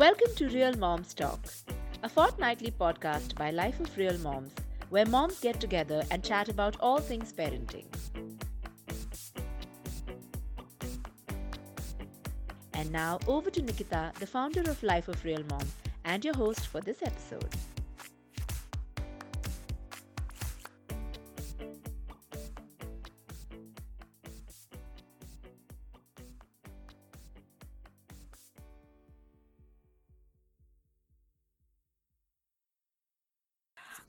Welcome to Real Moms Talk, a fortnightly podcast by Life of Real Moms, where moms get together and chat about all things parenting. And now, over to Nikita, the founder of Life of Real Mom, and your host for this episode.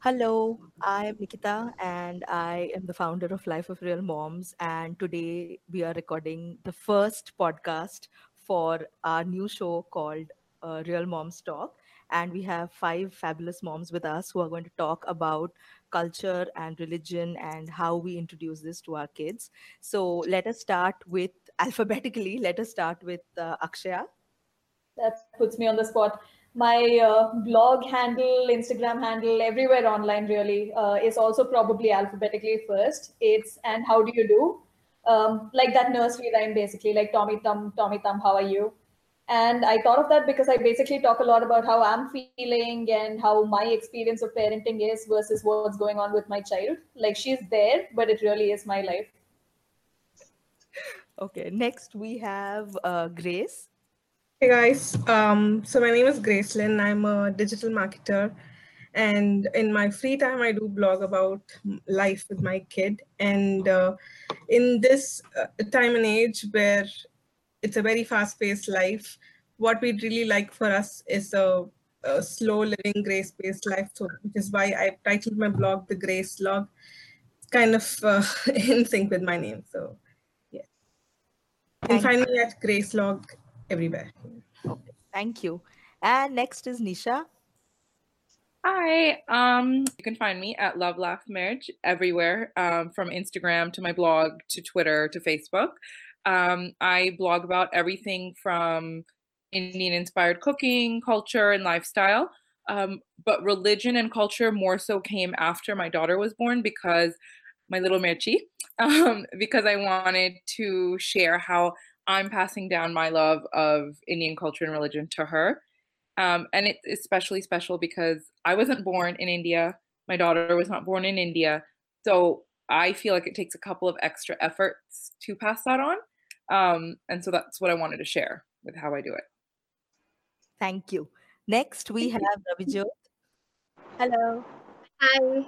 Hello, I am Nikita and I am the founder of Life of Real Moms. And today we are recording the first podcast for our new show called uh, Real Moms Talk. And we have five fabulous moms with us who are going to talk about culture and religion and how we introduce this to our kids. So let us start with alphabetically. Let us start with uh, Akshaya. That puts me on the spot my uh, blog handle, Instagram handle, everywhere online really uh, is also probably alphabetically first. It's and how do you do? Um, like that nursery rhyme basically, like Tommy Thumb, Tommy Thumb, how are you? And I thought of that because I basically talk a lot about how I'm feeling and how my experience of parenting is versus what's going on with my child. Like she's there, but it really is my life. Okay, next we have uh, Grace. Hey guys, um, so my name is Grace Lynn. I'm a digital marketer, and in my free time, I do blog about life with my kid. And uh, in this uh, time and age where it's a very fast-paced life, what we'd really like for us is a, a slow living, grace-based life. So, which is why I titled my blog "The Grace Log," kind of uh, in sync with my name. So, yeah, you can find me at Grace Log everywhere. Okay, thank you. And next is Nisha. Hi, um, you can find me at Love Laugh Marriage everywhere, um, from Instagram to my blog to Twitter to Facebook. Um, I blog about everything from Indian inspired cooking, culture, and lifestyle. Um, but religion and culture more so came after my daughter was born because my little Mirchi, um, because I wanted to share how I'm passing down my love of Indian culture and religion to her. Um, and it's especially special because I wasn't born in India. My daughter was not born in India. So I feel like it takes a couple of extra efforts to pass that on. Um, and so that's what I wanted to share with how I do it. Thank you. Next, we have Ravijot. Hello. Hi.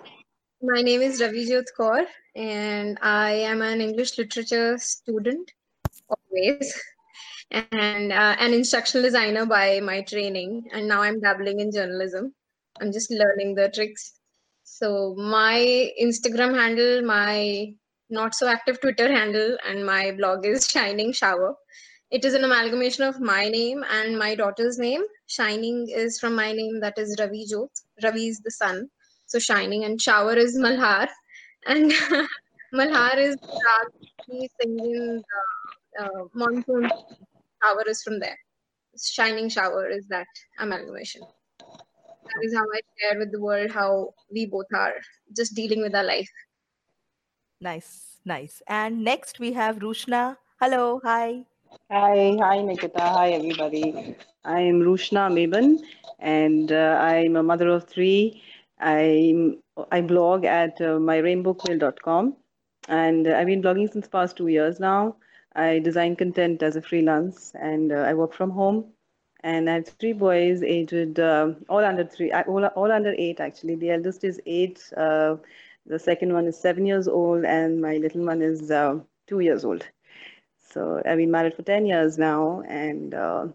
My name is Ravijot Kaur, and I am an English literature student always. And uh, an instructional designer by my training. And now i'm dabbling in journalism. I'm just learning the tricks. So my instagram handle my not so active twitter handle and my blog is shining shower. It is an amalgamation of my name and my daughter's name. Shining is from my name that is ravi jot ravi is the sun. So shining and shower is malhar. And malhar is me singing the uh, monsoon shower is from there. Shining shower is that amalgamation. That is how I share with the world how we both are just dealing with our life. Nice, nice. And next we have Rushna. Hello, hi. Hi, hi Nikita, hi everybody. I am Rushna Meban and uh, I'm a mother of three. I I blog at uh, myrainbowquill.com and I've been blogging since past two years now. I design content as a freelance and uh, I work from home. And I have three boys aged uh, all under three, all, all under eight actually. The eldest is eight, uh, the second one is seven years old, and my little one is uh, two years old. So I've been married for 10 years now, and uh,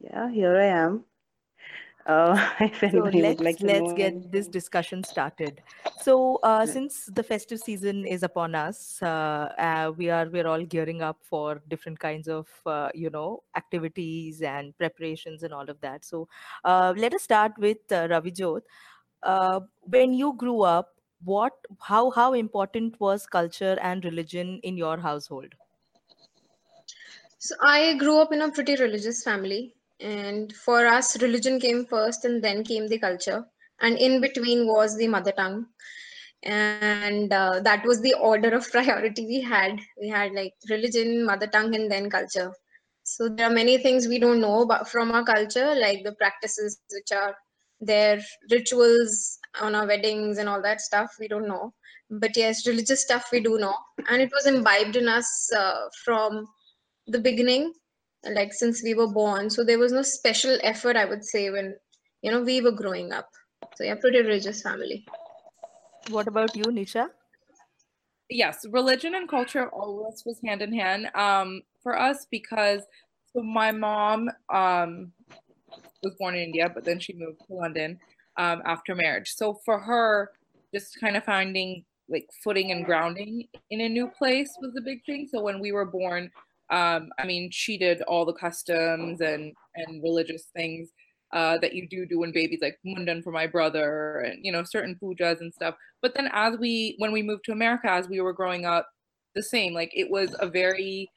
yeah, here I am. Uh, so let's like let's get this discussion started. So uh, since the festive season is upon us, uh, uh, we are we're all gearing up for different kinds of uh, you know activities and preparations and all of that. So uh, let us start with uh, Ravijot. when you grew up, what how how important was culture and religion in your household? So I grew up in a pretty religious family and for us religion came first and then came the culture. And in between was the mother tongue. And uh, that was the order of priority we had. We had like religion mother tongue and then culture. So there are many things we don't know about from our culture, like the practices which are their rituals on our weddings and all that stuff we don't know. But yes, religious stuff we do know, and it was imbibed in us uh, from the beginning, like since we were born. So there was no special effort, I would say, when you know we were growing up. So yeah, pretty religious family. What about you, Nisha? Yes, religion and culture always was hand in hand um, for us because so my mom um, was born in India, but then she moved to London um, after marriage. So for her, just kind of finding like footing and grounding in a new place was a big thing. So when we were born, um, I mean, she did all the customs and and religious things uh, that you do do when babies, like mundan for my brother, and you know certain pujas and stuff. But then as we when we moved to America, as we were growing up, the same. Like it was a very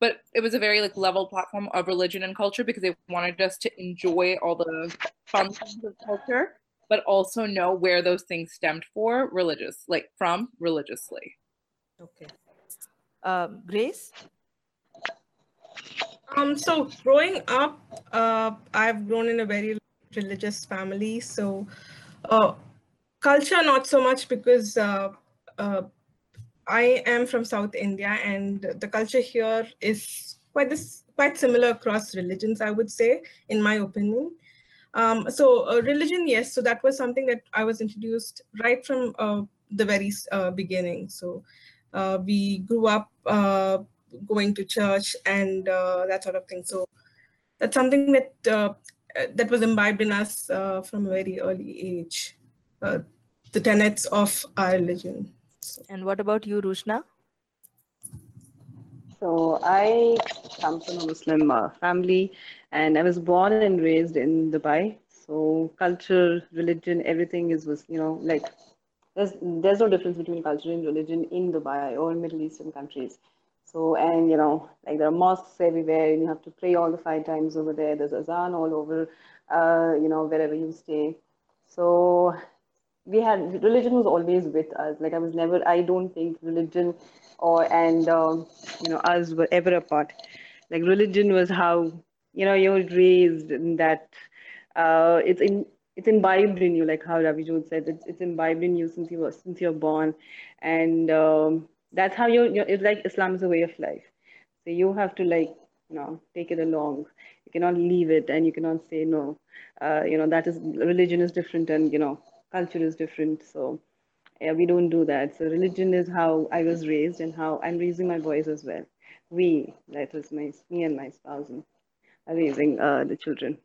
but it was a very like level platform of religion and culture because they wanted us to enjoy all the fun things of culture but also know where those things stemmed for religious like from religiously okay um, grace um so growing up uh, i've grown in a very religious family so uh, culture not so much because uh, uh I am from South India, and the culture here is quite this quite similar across religions. I would say, in my opinion. Um, so uh, religion, yes. So that was something that I was introduced right from uh, the very beginning. So we grew up going to church and uh, that sort of thing. So that's something that that was imbibed in us from a very early age. the tenets of our religion. And what about you, Rushna? So I come from a Muslim uh, family, and I was born and raised in Dubai. So culture, religion, everything is was you know like there's there's no difference between culture and religion in Dubai or in Middle Eastern countries. So and you know like there are mosques everywhere, and you have to pray all the five times over there. There's azan all over, uh, you know wherever you stay. So we had religion was always with us. Like I was never. I don't think religion or and um, you know us were ever apart. Like religion was how you know you're raised in that. Uh, it's in it's imbibed in you, like how Ravijot said. It's, it's imbibed in you since you were since you're born, and um, that's how you're, you're. It's like Islam is a way of life. So you have to like you know take it along. You cannot leave it, and you cannot say no. Uh, you know that is religion is different, and you know culture is different. So yeah, we don't do that. So religion is how I was raised and how I'm raising my boys as well. We, that is my me and my spouse, are raising uh, the children.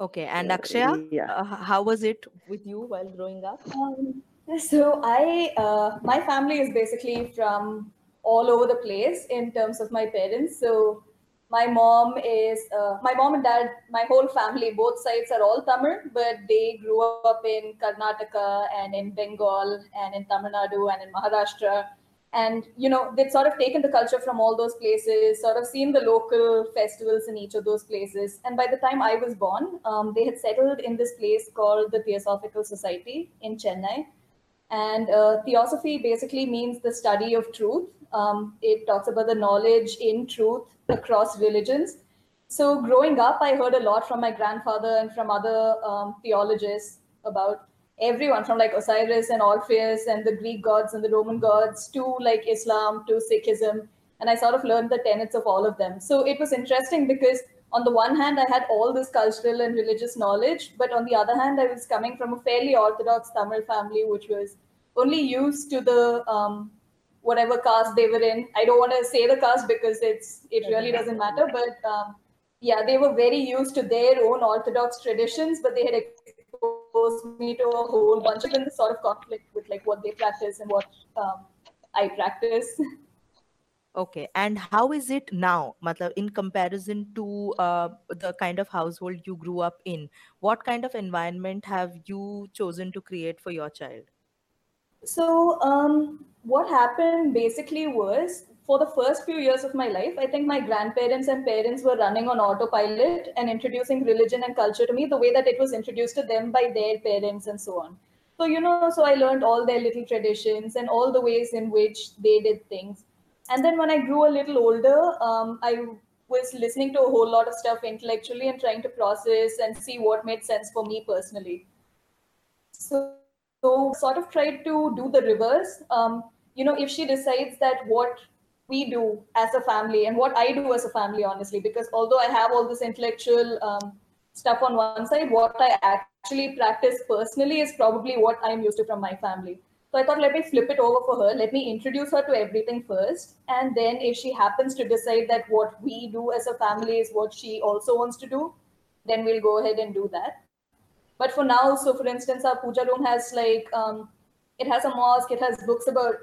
Okay, and Akshaya, yeah. Uh, how was it with you while growing up? Um, so I, uh, my family is basically from all over the place in terms of my parents. So my mom is uh, my mom and dad my whole family both sides are all tamil but they grew up in karnataka and in bengal and in tamil nadu and in maharashtra. And you know they'd sort of taken the culture from all those places sort of seen the local festivals in each of those places. And by the time i was born um, they had settled in this place called the theosophical society in chennai and uh, theosophy basically means the study of truth um, it talks about the knowledge in truth across religions. So, growing up, I heard a lot from my grandfather and from other um, theologists about everyone from like Osiris and Orpheus and the Greek gods and the Roman gods to like Islam to Sikhism. And I sort of learned the tenets of all of them. So, it was interesting because on the one hand, I had all this cultural and religious knowledge, but on the other hand, I was coming from a fairly orthodox Tamil family, which was only used to the um, whatever caste they were in. I don't want to say the caste because it's it really doesn't matter. But um, yeah, they were very used to their own orthodox traditions, but they had exposed me to a whole bunch of the sort of conflict with like what they practice and what um, I practice. Okay, and how is it now, Matlab, in comparison to uh, the kind of household you grew up in? What kind of environment have you chosen to create for your child? So, um, what happened basically was for the first few years of my life, I think my grandparents and parents were running on autopilot and introducing religion and culture to me the way that it was introduced to them by their parents and so on. So, you know, so I learned all their little traditions and all the ways in which they did things. And then when I grew a little older, um, I was listening to a whole lot of stuff intellectually and trying to process and see what made sense for me personally. So, so sort of tried to do the reverse. Um, you know, if she decides that what we do as a family and what I do as a family, honestly, because although I have all this intellectual um, stuff on one side, what I actually practice personally is probably what I'm used to from my family. So I thought, let me flip it over for her. Let me introduce her to everything first. And then if she happens to decide that what we do as a family is what she also wants to do, then we'll go ahead and do that. But for now, so for instance, our puja room has like, um, it has a mosque, it has books about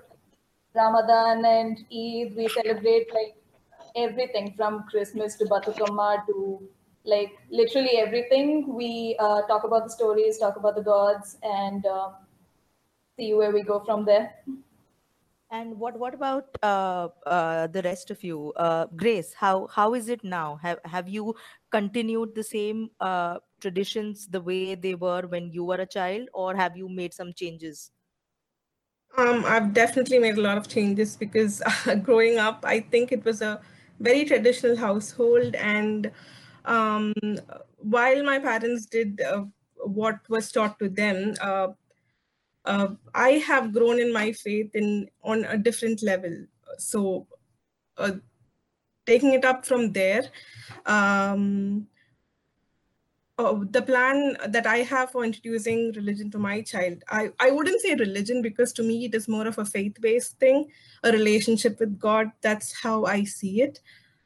Ramadan and Eid. We celebrate like everything from Christmas to Bathukamma to like literally everything. We uh, talk about the stories, talk about the gods, and uh, see where we go from there. And what what about uh, uh, the rest of you, uh, Grace? How how is it now? Have have you continued the same uh, traditions the way they were when you were a child, or have you made some changes? Um, I've definitely made a lot of changes because growing up, I think it was a very traditional household, and um, while my parents did uh, what was taught to them, uh, I have grown in my faith in on a different level. So, uh, taking it up from there, um, oh, the plan that I have for introducing religion to my child, I, I wouldn't say religion because to me it is more of a faith based thing, a relationship with God. That's how I see it.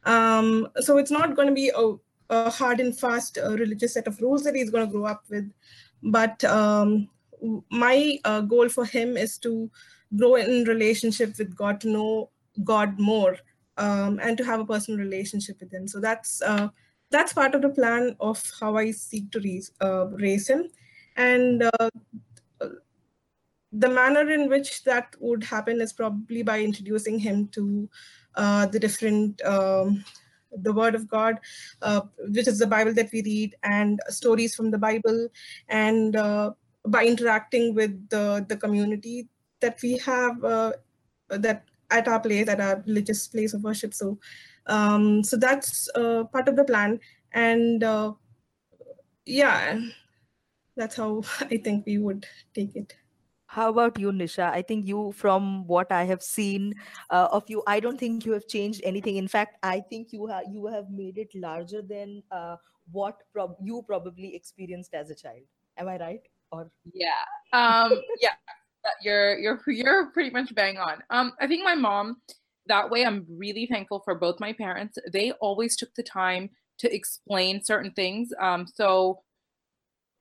Um, so it's not going to be a, a, hard and fast uh, religious set of rules that he's going to grow up with. But um, my uh, goal for him is to grow in relationship with God, to know God more, um, and to have a personal relationship with Him. So that's uh, that's part of the plan of how I seek to raise, uh, raise him, and uh, the manner in which that would happen is probably by introducing him to uh, the different. Um, the word of god uh, which is the bible that we read and stories from the bible and uh, by interacting with the, the community that we have uh, that at our place, at our religious place of worship. So, um, so that's uh, part of the plan. And uh, yeah, that's how I think we would take it. How about you, Nisha? I think you, from what I have seen uh, of you, I don't think you have changed anything. In fact, I think you have you have made it larger than uh, what prob- you probably experienced as a child. Am I right? Or yeah. Um yeah. You're you're you're pretty much bang on. Um i think my mom that way i'm really thankful for both my parents. They always took the time to explain certain things. Um so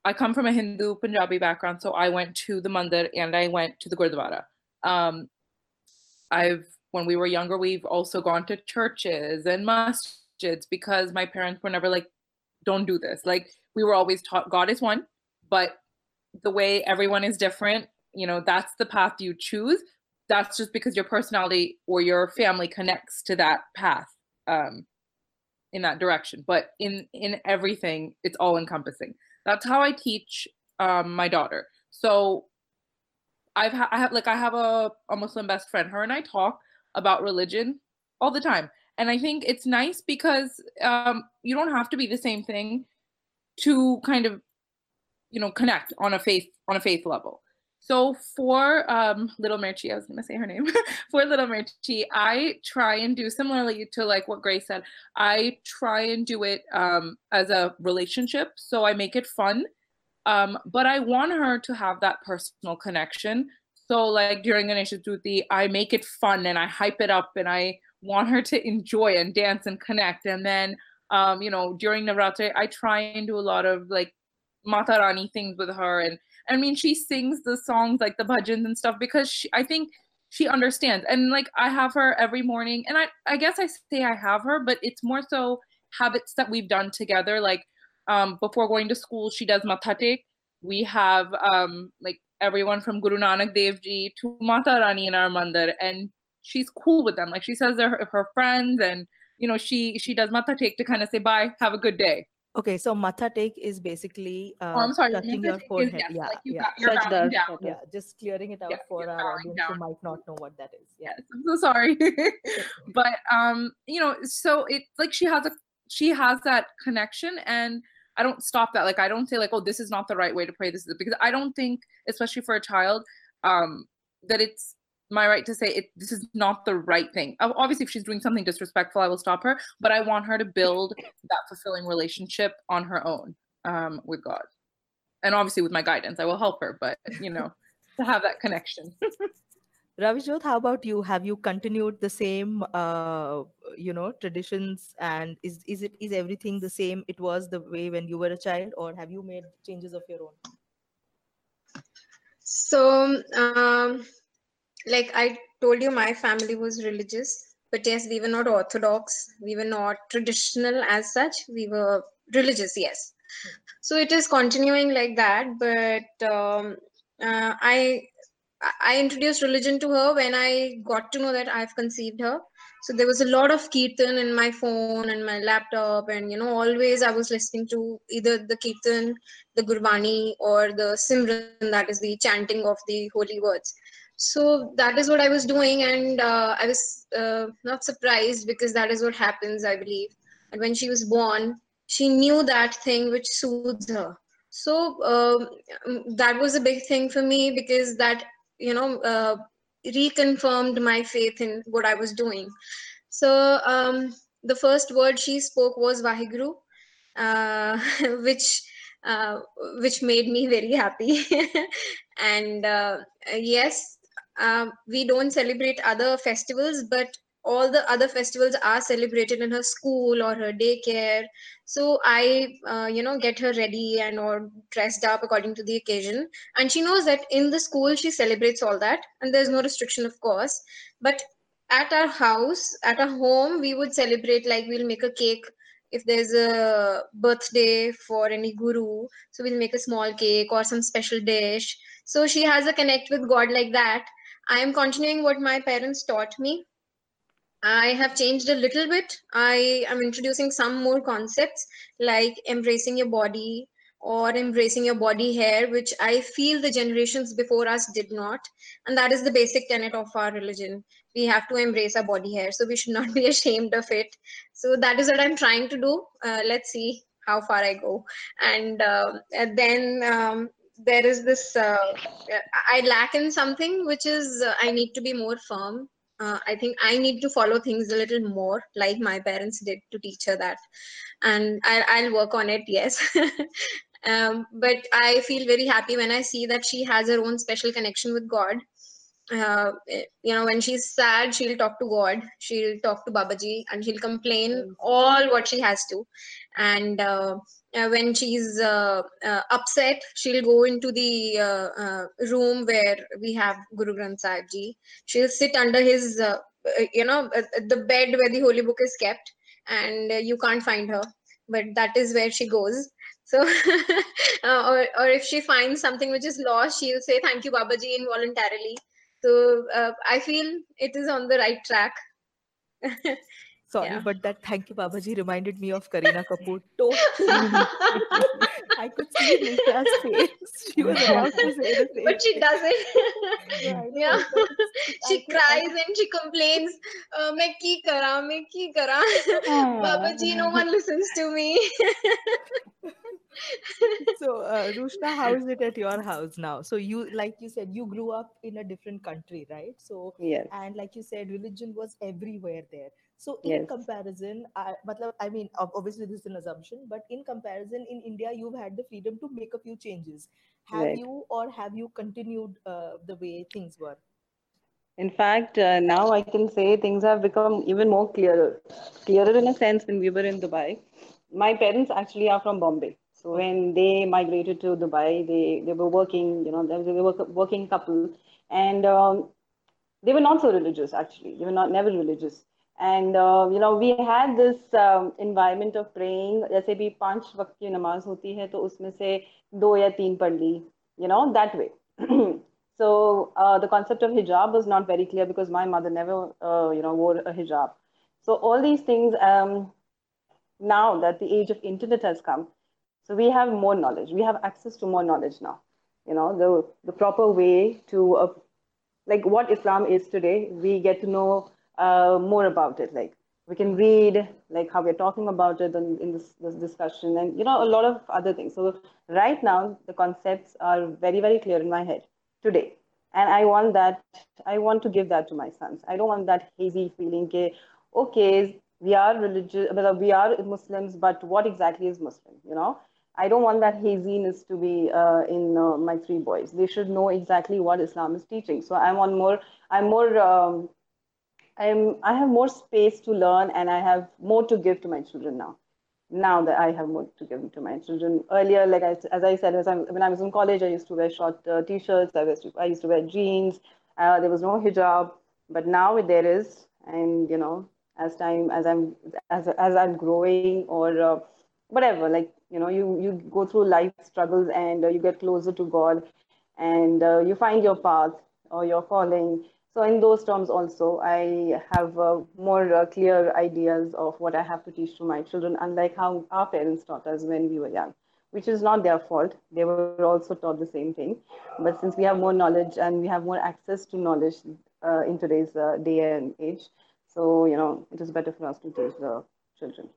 i come from a hindu punjabi background so i went to the mandir and i went to the gurdwara. Um i've when we were younger we've also gone to churches and masjids because my parents were never like don't do this. Like we were always taught god is one but the way everyone is different, you know, that's the path you choose. That's just because your personality or your family connects to that path um, in that direction. But in in everything, it's all encompassing. That's how I teach um, my daughter. So I've ha- I have like I have a, a Muslim best friend. Her and I talk about religion all the time, and I think it's nice because um, you don't have to be the same thing to kind of you know connect on a faith on a faith level so for um, little Mirchi, I was gonna say her name. for little Mirchi, I try and do similarly to like what Grace said. I try and do it um, as a relationship, so I make it fun. Um, but I want her to have that personal connection. So like during Ganesh Chaturthi, I make it fun and I hype it up, and I want her to enjoy and dance and connect. And then um, you know during Navratri, I try and do a lot of like Mata Rani things with her. And I mean, she sings the songs like the bhajans and stuff because she, I think she understands. And like I have her every morning, and I I guess I say I have her, but it's more so habits that we've done together. Like um, before going to school, she does mathatek. We have um, like everyone from Guru Nanak Dev Ji to Matarani in our mandir, and she's cool with them. Like she says they're her, friends, and you know she she does mathatek to kind of say bye, have a good day. Okay, so matha tek is basically uh, oh, I'm sorry. touching your is, yes, yeah, like you yeah. got, you're Touch bowing down. yeah, just clearing it out for our audience who might not know what that is. Yeah. Yes, I'm so sorry. but um, you know, so it like she has a she has that connection and I don't stop that. Like I don't say like, oh, this is not the right way to pray. This is because I don't think, especially for a child, um, that it's my right to say it this is not the right thing. Obviously, if she's doing something disrespectful, I will stop her. But I want her to build that fulfilling relationship on her own um, with God, and obviously with my guidance, I will help her. But you know, to have that connection. Ravijot, how about you? Have you continued the same, uh, you know, traditions, and is is it is everything the same? It was the way when you were a child, or have you made changes of your own? So, um, like I told you, my family was religious, but yes, we were not orthodox. We were not traditional as such. We were religious, yes. So it is continuing like that. But um, uh, I I introduced religion to her when I got to know that I've conceived her. So there was a lot of kirtan in my phone and my laptop, and you know, always I was listening to either the kirtan, the gurbani, or the simran, that is the chanting of the holy words. So that is what I was doing, and uh, I was uh, not surprised because that is what happens, I believe. And when she was born, she knew that thing which soothes her. So um, that was a big thing for me because that you know uh, reconfirmed my faith in what I was doing. So um, the first word she spoke was Vaheguru, uh, which uh, which made me very happy. and uh, yes, um, we don't celebrate other festivals, but all the other festivals are celebrated in her school or her daycare. So I, uh, you know, get her ready and or dressed up according to the occasion. And she knows that in the school she celebrates all that, and there's no restriction, of course. But at our house, at our home, we would celebrate like we'll make a cake if there's a birthday for any guru so we'll make a small cake or some special dish so she has a connect with god like that i am continuing what my parents taught me. I have changed a little bit. I am introducing some more concepts like embracing your body or embracing your body hair which i feel the generations before us did not. And that is the basic tenet of our religion. We have to embrace our body hair so we should not be ashamed of it. So that is what i'm trying to do. Uh, let's see how far i go. And, uh, then um, there is this uh, i lack in something which is uh, i need to be more firm. Uh, i think i need to follow things a little more like my parents did to teach her that. And I, i'll work on it yes. Um, but i feel very happy when i see that she has her own special connection with god. Uh, you know when she's sad she'll talk to god. She'll talk to babaji and she'll complain all what she has to. And uh, when she's uh, uh, upset she'll go into the uh, uh, room where we have guru granth sahib ji. She'll sit under his uh, you know the bed where the holy book is kept and you can't find her. But that is where she goes. So or, or if she finds something which is lost she'll say thank you babaji involuntarily. So i feel it is on the right track Sorry, yeah. but that thank you, Babaji, reminded me of Kareena Kapoor. Totally. I could see Nisha's face. She was about to say. But she doesn't. yeah. yeah. she cries and she complains, uh, main ki kara, main ki kara. Ah. Babaji, no one listens to me. so, uh, Rushna, how is it at your house now? So, you, like you said, you grew up in a different country, right? So, yes. and like you said, religion was everywhere there so in Yes. comparison I, matlab, I mean obviously this is an assumption but in comparison in india you've had the freedom to make a few changes have Right. you or have you continued uh, the way things were In fact, uh, now I can say things have become even more clearer. Clearer in a sense when we were in Dubai. My parents actually are from Bombay. So when they migrated to Dubai, they, they were working, you know, they were a working couple. And um, they were not so religious, actually. They were not never religious. And, uh, you know, we had this um, environment of praying. जैसे भी पांच वक्त की नमाज होती है तो उसमें से दो या तीन पढ़ ली, you know, that way. So uh, the concept of hijab was not very clear because my mother never, uh, you know, wore a hijab. So all these things, um, now that the age of internet has come, so we have more knowledge. We have access to more knowledge now. You know, the the proper way to uh, like what Islam is today. We get to know uh, more about it. Like we can read like how we're talking about it in, in this, this discussion and you know a lot of other things. So right now the concepts are very very clear in my head today. And i want that i want to give that to my sons. I don't want that hazy feeling okay, okay we are religious we are muslims but what exactly is muslim you know? I don't want that haziness to be uh, in uh, my three boys. They should know exactly what islam is teaching. So i'm on more i'm more um, I'm I have more space to learn and I have more to give to my children now. Now that I have more to give to my children. Earlier, like I, as I said, as I, when I was in college, I used to wear short uh, t-shirts. I was I used to wear jeans. Uh, there was no hijab, but now there is. And you know, as time as I'm as as I'm growing or uh, whatever, like you know, you you go through life struggles and uh, you get closer to God, and uh, you find your path or your calling so in those terms also, I have uh, more uh, clear ideas of what I have to teach to my children, unlike how our parents taught us when we were young, which is not their fault. They were also taught the same thing. But since we have more knowledge and we have more access to knowledge uh, in today's uh, day and age, so, you know, it is better for us to teach the children.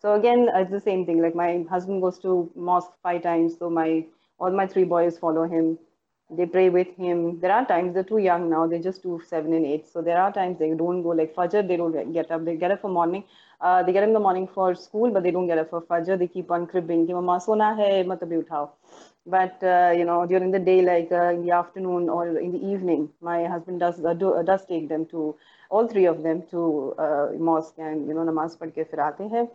So again, it's the same thing. Like my husband goes to mosque five times, so my all my three boys follow him they pray with him. There are times they're too young now, they're just two, seven and eight. So there are times they don't go like Fajr, they don't get up. They get up for morning. Uh, they get up in the morning for school, but they don't get up for Fajr. They keep on cribbing. Mama sona hai, matabhi uthao. But uh, you know, during the day, like uh, in the afternoon or in the evening, my husband does uh, do, uh, does take them to all three of them to uh, mosque and you know namaz pad ke fir aate hain.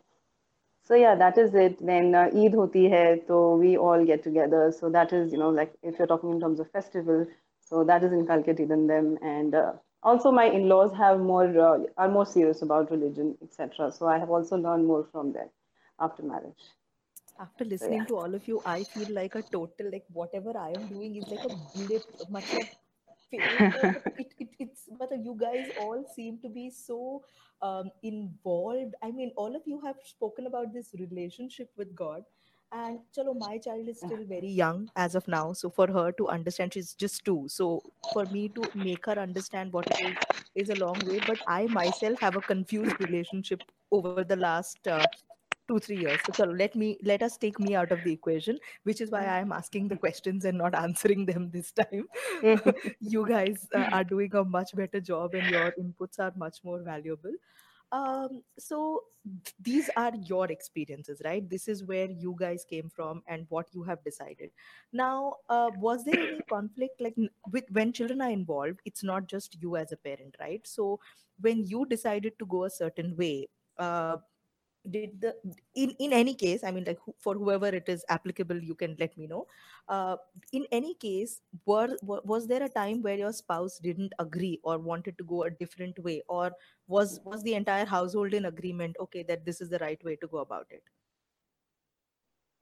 So yeah, that is it. Then uh, Eid hoti hai, so we all get together. So that is, you know, like if you're talking in terms of festival, so that is inculcated in them. And uh, also my in-laws have more uh, are more serious about religion, etc. So I have also learned more from them after marriage. After listening so, yeah. to all of you, I feel like a total like whatever I am doing is like a blip. Much it, it, it's but you guys all seem to be so um, involved. I mean, all of you have spoken about this relationship with God. And chalo, my child is still very young as of now. So for her to understand, she's just two. So for me to make her understand what it is is a long way. But I myself have a confused relationship over the last uh, two three years. So let me let us take me out of the equation which is why i am asking the questions and not answering them this time. You guys uh, are doing a much better job and your inputs are much more valuable. Um, so th- these are your experiences right? This is where you guys came from and what you have decided. Now uh, was there any conflict like with when children are involved it's not just you as a parent right? So when you decided to go a certain way uh, did the in in any case i mean like for whoever it is applicable you can let me know. Uh, in any case were, was there a time where your spouse didn't agree or wanted to go a different way? Or was was the entire household in agreement okay that this is the right way to go about it?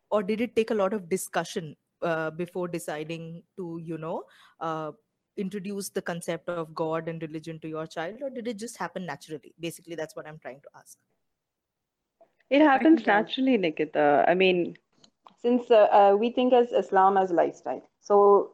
Or did it take a lot of discussion uh, before deciding to you know uh, introduce the concept of god and religion to your child? Or did it just happen naturally? Basically that's what i'm trying to ask it happens naturally, Nikita. I mean, since uh, uh, we think as Islam as lifestyle, so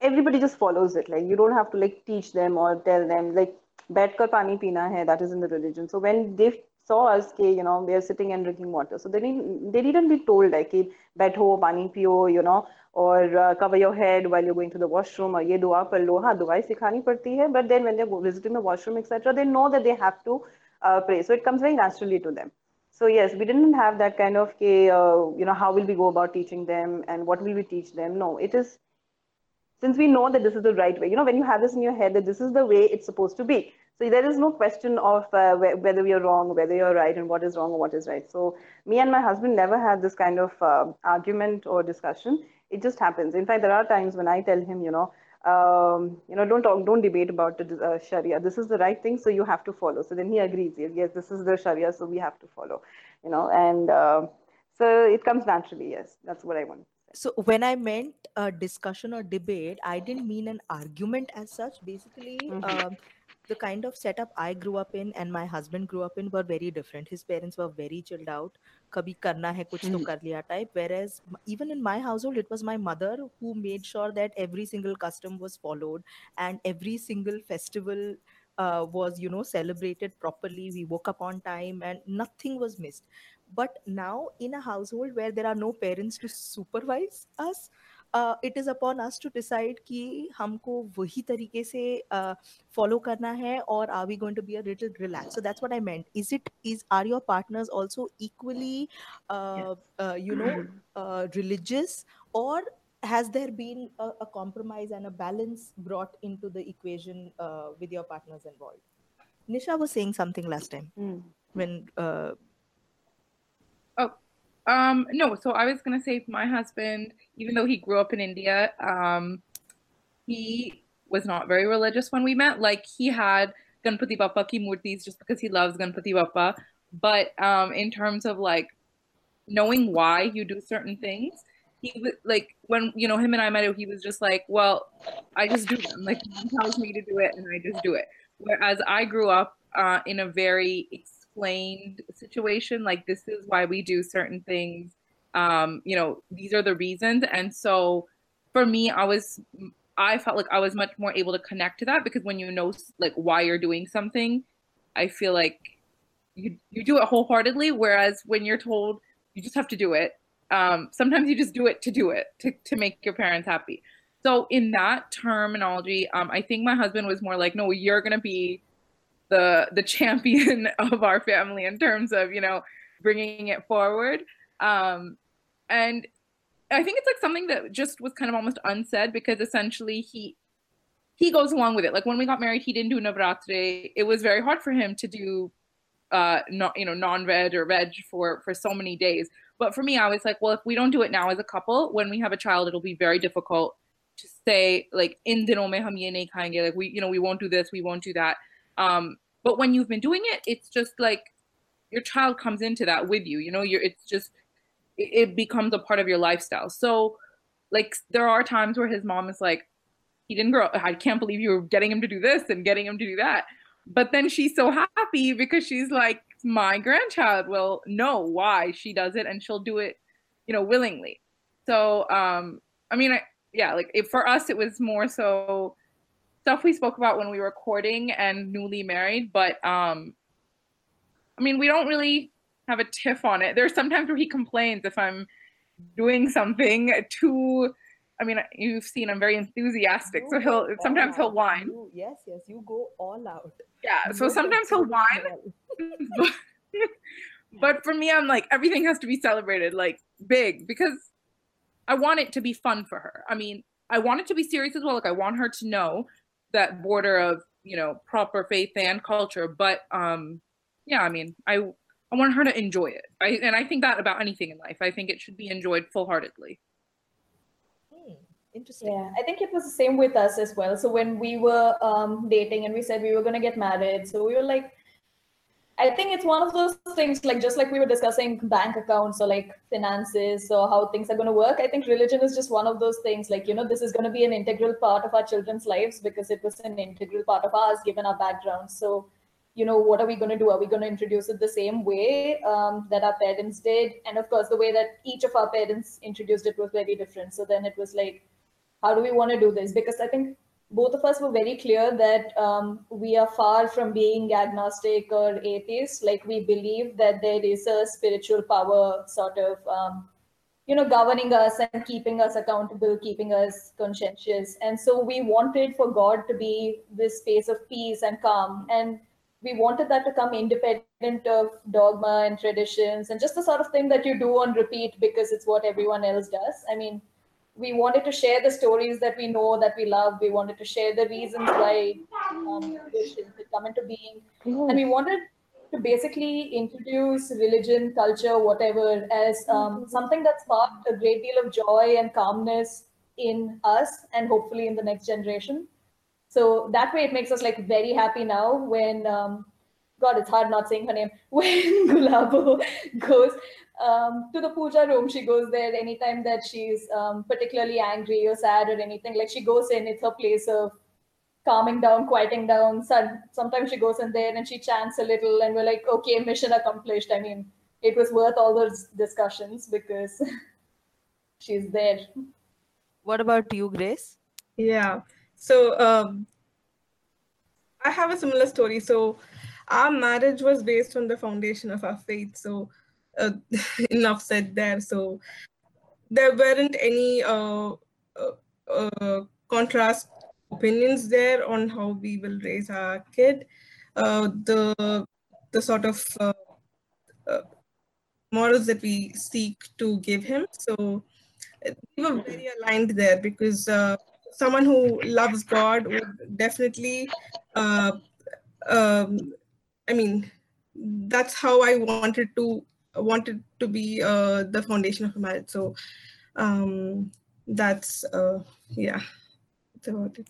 everybody just follows it. Like you don't have to like teach them or tell them like bed kar pani pina hai. That is in the religion. So when they saw us, ke, you know, we are sitting and drinking water. So they didn't they didn't be told like ke, bed ho pani pio, you know, or uh, cover your head while you're going to the washroom or ye dua par lo. Ha, dua sikhani padti hai. But then when they're visiting the washroom, etc., they know that they have to uh, pray. So it comes very naturally to them so yes, we didn't have that kind of, uh, you know, how will we go about teaching them and what will we teach them? No, it is, since we know that this is the right way, you know, when you have this in your head that this is the way it's supposed to be. So there is no question of uh, whether we are wrong, whether you're right, and what is wrong or what is right. So me and my husband never had this kind of uh, argument or discussion. It just happens. In fact, there are times when I tell him, you know, um, you know, don't talk, don't debate about the uh, Sharia. This is the right thing, so you have to follow. So then he agrees. Yes, yes this is the Sharia, so we have to follow. You know, and uh, so it comes naturally. Yes, that's what I want. So when I meant a discussion or debate, I didn't mean an argument as such. Basically, mm-hmm. Um, the kind of setup I grew up in and my husband grew up in were very different. His parents were very chilled out. Kabhi karna hai kuch to kar liya type. Whereas even in my household, it was my mother who made sure that every single custom was followed and every single festival uh, was, you know, celebrated properly. We woke up on time and nothing was missed. But now in a household where there are no parents to supervise us, uh, it is upon us to decide कि हमको वही तरीके से uh, follow करना है or are we going to be a little relaxed so that's what i meant is it is are your partners also equally uh, uh, you know uh, religious or has there been a, a compromise and a balance brought into the equation uh, with your partners involved nisha was saying something last time Hmm. when uh, um, no, so I was gonna say my husband, even though he grew up in India, um, he was not very religious when we met. Like he had Ganpati Bappa ki murtis just because he loves Ganpati Bappa. But um, in terms of like knowing why you do certain things, he like when you know him and I met, he was just like, well, I just do them. Like mom tells me to do it, and I just do it. Whereas I grew up uh, in a very explained situation, like this is why we do certain things. Um, you know, these are the reasons, and so for me, I was I felt like I was much more able to connect to that because when you know like why you're doing something, I feel like you you do it wholeheartedly. Whereas when you're told you just have to do it, um, sometimes you just do it to do it to to make your parents happy. So in that terminology, um, I think my husband was more like, no, you're gonna be the the champion of our family in terms of you know bringing it forward. Um, and I think it's like something that just was kind of almost unsaid because essentially he he goes along with it. Like when we got married, he didn't do Navratri. It was very hard for him to do uh not you know non-veg or veg for for so many days. But for me, I was like, well, if we don't do it now as a couple, when we have a child, it'll be very difficult to say like in nahi khayenge. Like we you know we won't do this, we won't do that. Um, but when you've been doing it, it's just like your child comes into that with you. You know, you're it's just it, it becomes a part of your lifestyle. So like there are times where his mom is like, he didn't grow I can't believe you were getting him to do this and getting him to do that. But then she's so happy because she's like, my grandchild will know why she does it and she'll do it, you know, willingly. So um I mean I, yeah, like for us it was more so stuff we spoke about when we were courting and newly married, but um I mean we don't really have a tiff on it. There's sometimes where he complains if I'm doing something too I mean you've seen I'm very enthusiastic. So he'll sometimes he'll whine. You- yes yes you go all out Yeah. So sometimes he'll whine. but for me, I'm like everything has to be celebrated like big because I want it to be fun for her. I mean, I want it to be serious as well. Like I want her to know that border of you know proper faith and culture. But um, yeah, I mean, I I want her to enjoy it. I and I think that about anything in life. I think it should be enjoyed full heartedly. Hmm, interesting Yeah, I think it was the same with us as well. So when we were um, dating and we said we were going to get married, so we were like, I think it's one of those things, like just like we were discussing bank accounts or like finances or how things are going to work. I think religion is just one of those things, like, you know, this is going to be an integral part of our children's lives because it was an integral part of ours given our background. So, you know, what are we going to do? Are we going to introduce it the same way um, that our parents did? And of course, the way that each of our parents introduced it was very different. So then it was like, how do we want to do this? Because I think both of us were very clear that um, we are far from being agnostic or atheist. Like we believe that there is a spiritual power sort of, um, you know, governing us and keeping us accountable, keeping us conscientious. And so we wanted for God to be this space of peace and calm. And we wanted that to come independent of dogma and traditions and just the sort of thing that you do on repeat because it's what everyone else does. I mean, we wanted to share the stories that we know that we love. We wanted to share the reasons why um, Christians had come into being, and we wanted to basically introduce religion, culture, whatever, as um, something that sparked a great deal of joy and calmness in us, and hopefully in the next generation. So that way, it makes us like very happy now when. Um, God, it's hard not saying her name. When Gulabo goes um, to the puja room, she goes there anytime that she's um, particularly angry or sad or anything. Like she goes in, it's her place of calming down, quieting down. Sometimes she goes in there and she chants a little, and we're like, okay, mission accomplished. I mean, it was worth all those discussions because she's there. What about you, Grace? Yeah. So um, I have a similar story. So our marriage was based on the foundation of our faith. So uh, enough said there. So there weren't any uh, uh, uh, contrast opinions there on how we will raise our kid. Uh, the the sort of uh, uh, morals that we seek to give him. So we were very aligned there because someone who loves God would definitely, uh, um, I mean, that's how I wanted to wanted to be uh, the foundation of a marriage. So um, that's uh, yeah, that's about it.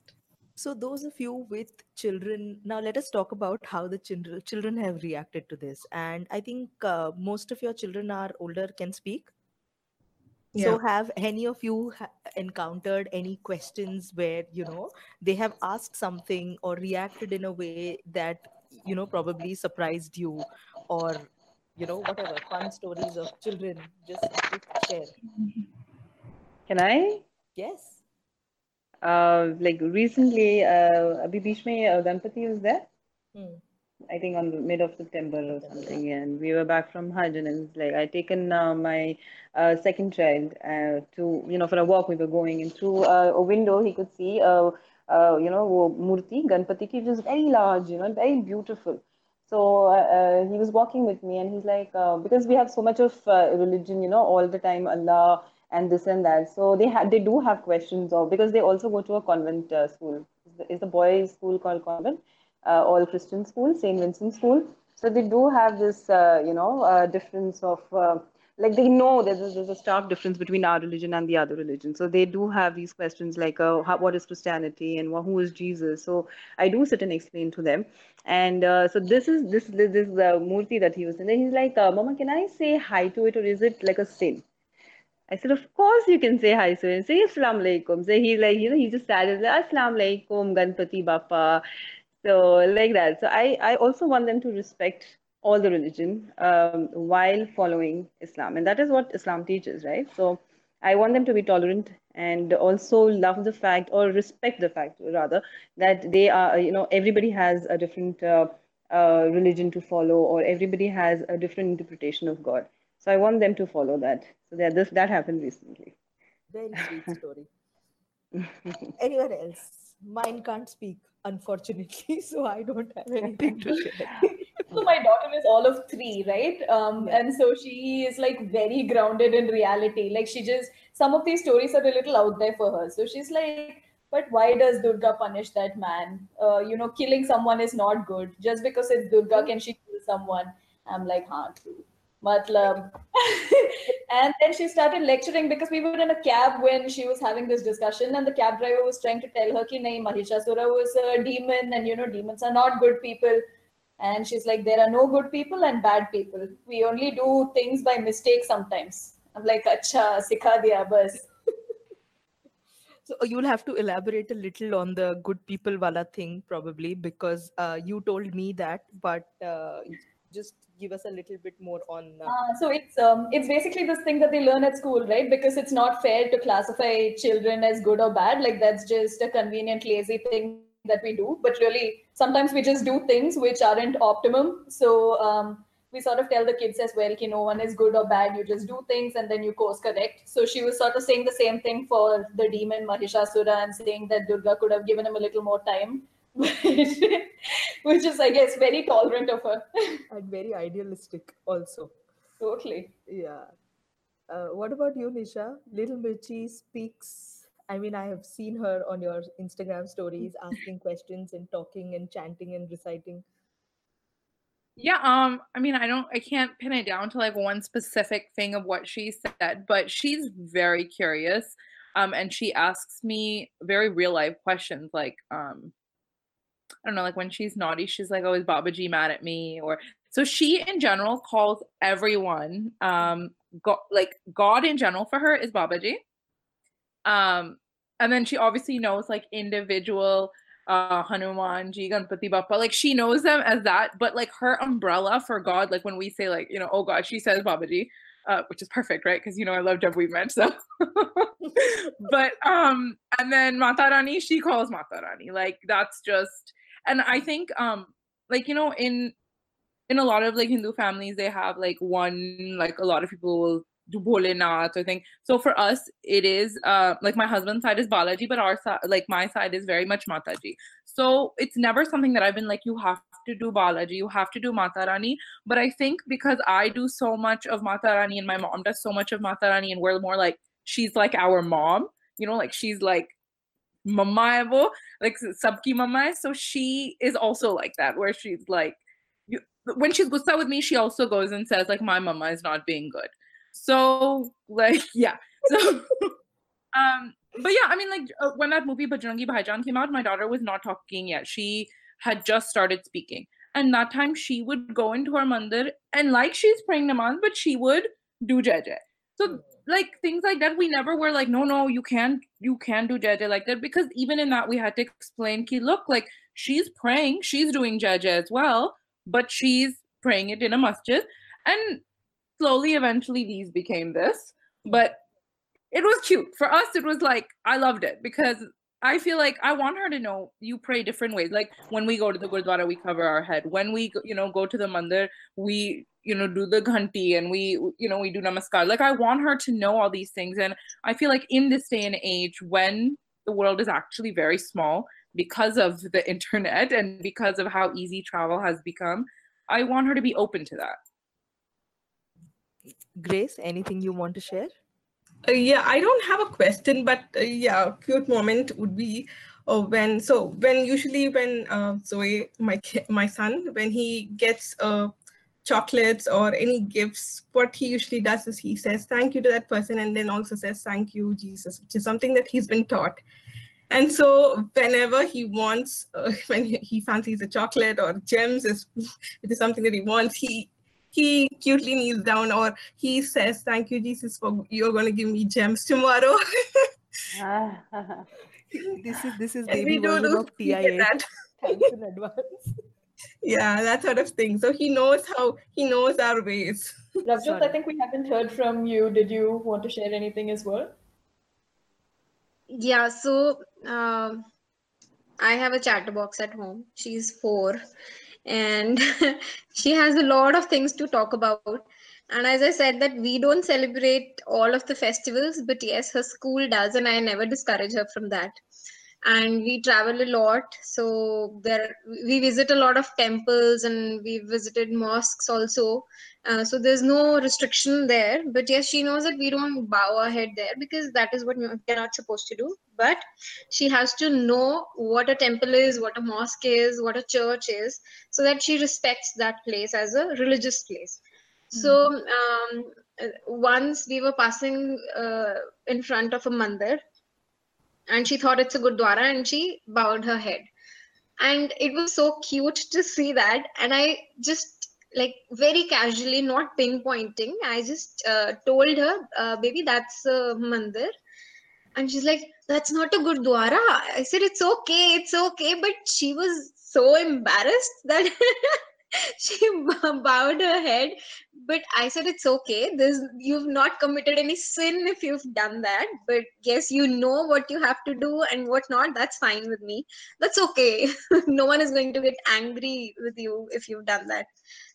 So those of you with children, now let us talk about how the children children have reacted to this. And I think uh, most of your children are older, can speak. Yeah. So have any of you ha- encountered any questions where you know they have asked something or reacted in a way that you know probably surprised you or you know whatever fun stories of children just share can i yes uh like recently uh abhi mein uh, ganpati was there hmm. I think on the mid of September or something, and we were back from Hajj, and it's like I taken uh, my uh, second child uh, to you know for a walk. We were going, and through uh, a window he could see uh, uh, you know murti Ganpati ki, which is very large, you know, very beautiful. So he was walking with me, and he's like, because we have so much of religion, you know, all the time Allah and this and that. So they have they do have questions of because they also go to a convent school. Is the, the boys' school called convent? Uh, all Christian school, St. Vincent School. So they do have this, uh, you know, uh, difference of like they know there's a, there's a stark difference between our religion and the other religion. So they do have these questions like uh, how, what is christianity and who is jesus? So i do sit and explain to them. And uh, so this is this this, this uh, murti that he was in he's like mama can i say hi to it or is it like a sin? I said, of course you can say hi to and Say Assalamu alaikum. So he's like, you know, he just started, Assalamu alaikum, Ganpati Bappa. So like that. So i i also want them to respect all the religion um, while following islam. And that is what islam teaches right? So i want them to be tolerant and also love the fact or respect the fact rather that they are you know everybody has a different uh, uh, religion to follow or everybody has a different interpretation of god. So i want them to follow that. So that this that happened recently. Very sweet story. Anyone else mine can't speak unfortunately so i don't have anything to share. So my daughter is all of three right? Um, yeah. and so she is like very grounded in reality. Like she just some of these stories are a little out there for her. So she's like but why does durga punish that man? Uh, you know killing someone is not good. Just because it's durga can she kill someone? I'm like huh true matlab. and then she started lecturing because we were in a cab when she was having this discussion and the cab driver was trying to tell her ki nahi mahishasura was a demon and you know demons are not good people. And she's like there are no good people and bad people. We only do things by mistake sometimes. I'm like acha sikha diya bas. So you'll have to elaborate a little on the good people wala thing probably because uh, you told me that but uh, just give us a little bit more on uh... Uh, so it's um, it's basically this thing that they learn at school right? Because it's not fair to classify children as good or bad. Like that's just a convenient lazy thing that we do. But really sometimes we just do things which aren't optimum. So um, we sort of tell the kids as well you no one is good or bad. You just do things and then you course correct. So she was sort of saying the same thing for the demon mahishasura and saying that durga could have given him a little more time which is, I guess, very tolerant of her. and very idealistic also. Totally. Yeah. Uh, what about you, Nisha? Little Mirchi speaks. I mean, I have seen her on your Instagram stories asking questions and talking and chanting and reciting. Yeah, um, I mean, I don't, I can't pin it down to like one specific thing of what she said, but she's very curious, um, and she asks me very real life questions, like, um, I don't know, like when she's naughty, she's like, "Oh, is Babaji mad at me?" Or so she in general calls everyone um like God in general for her is Baba Babaji. Um, and then she obviously knows like individual uh Hanuman ji, Ganpati Bappa. Like she knows them as that, but like her umbrella for God, like when we say like, you know, oh God, she says Babaji, uh, which is perfect, right? Because you know I love Jab We Met. So but um and then Mata Rani, she calls Mata Rani. Like that's just and I think um like you know in in a lot of like Hindu families they have like one like a lot of people will do Bholenath or thing. So for us, it is uh like my husband's side is Balaji, but our side, like my side, is very much Mataji. So it's never something that I've been like, you have to do Balaji, you have to do Mata Rani. But I think because I do so much of Mata Rani and my mom does so much of Mata Rani, and we're more like she's like our mom, you know, like she's like mama wo, like sabki mama. So she is also like that, where she's like. You, when she's gusta with me, she also goes and says like my mama is not being good. So like yeah. So um but yeah, I mean like uh, when that movie Bajrangi Bhaijaan came out, my daughter was not talking yet. She had just started speaking. And that time she would go into her mandir and like she's praying namaz, but she would do jai jai. So like things like that, we never were like, no, no, you can't, you can't do jai like that because even in that we had to explain, ki look, like she's praying, she's doing jai as well, but she's praying it in a masjid. And slowly eventually these became this but it was cute. For us it was like i loved it because i feel like i want her to know you pray different ways. Like when we go to the gurdwara we cover our head. When we you know go to the mandir we you know do the ghanti and we you know we do namaskar. Like i want her to know all these things. And i feel like in this day and age when the world is actually very small because of the internet and because of how easy travel has become i want her to be open to that. Grace, anything you want to share? Uh, yeah, I don't have a question, but uh, yeah, a cute moment would be uh, when so when usually when uh, Zoe, my my son, when he gets uh, chocolates or any gifts, what he usually does is he says thank you to that person and then also says thank you Jesus, which is something that he's been taught. And so whenever he wants, uh, when he fancies a chocolate or gems, is it is something that he wants, he he cutely kneels down or he says, Thank you, Jesus, for you're going to give me gems tomorrow. this is this is baby version of TIA. Thanks in advance. Yeah, that sort of thing. So he knows how he knows our ways. Ravijot, I think we haven't heard from you. Did you want to share anything as well? Yeah, so uh, I have a chatterbox at home. She's four, and she has a lot of things to talk about and as i said that we don't celebrate all of the festivals but yes her school does and i never discourage her from that and we travel a lot. So there we visit a lot of temples and we visited mosques also. Uh, so there's no restriction there. But yes she knows that we don't bow our head there because that is what we're not supposed to do. But she has to know what a temple is what a mosque is what a church is so that she respects that place as a religious place. Mm-hmm. so um, once we were passing uh, in front of a mandir and she thought it's a gurdwara and she bowed her head. And it was so cute to see that. And i just like very casually not pinpointing i just uh, told her uh, baby that's a mandir. And she's like that's not a gurdwara. I said it's okay it's okay. But she was so embarrassed that she bowed her head but i said it's okay. This you've not committed any sin if you've done that but yes you know what you have to do and what not. That's fine with me. That's okay. No one is going to get angry with you if you've done that.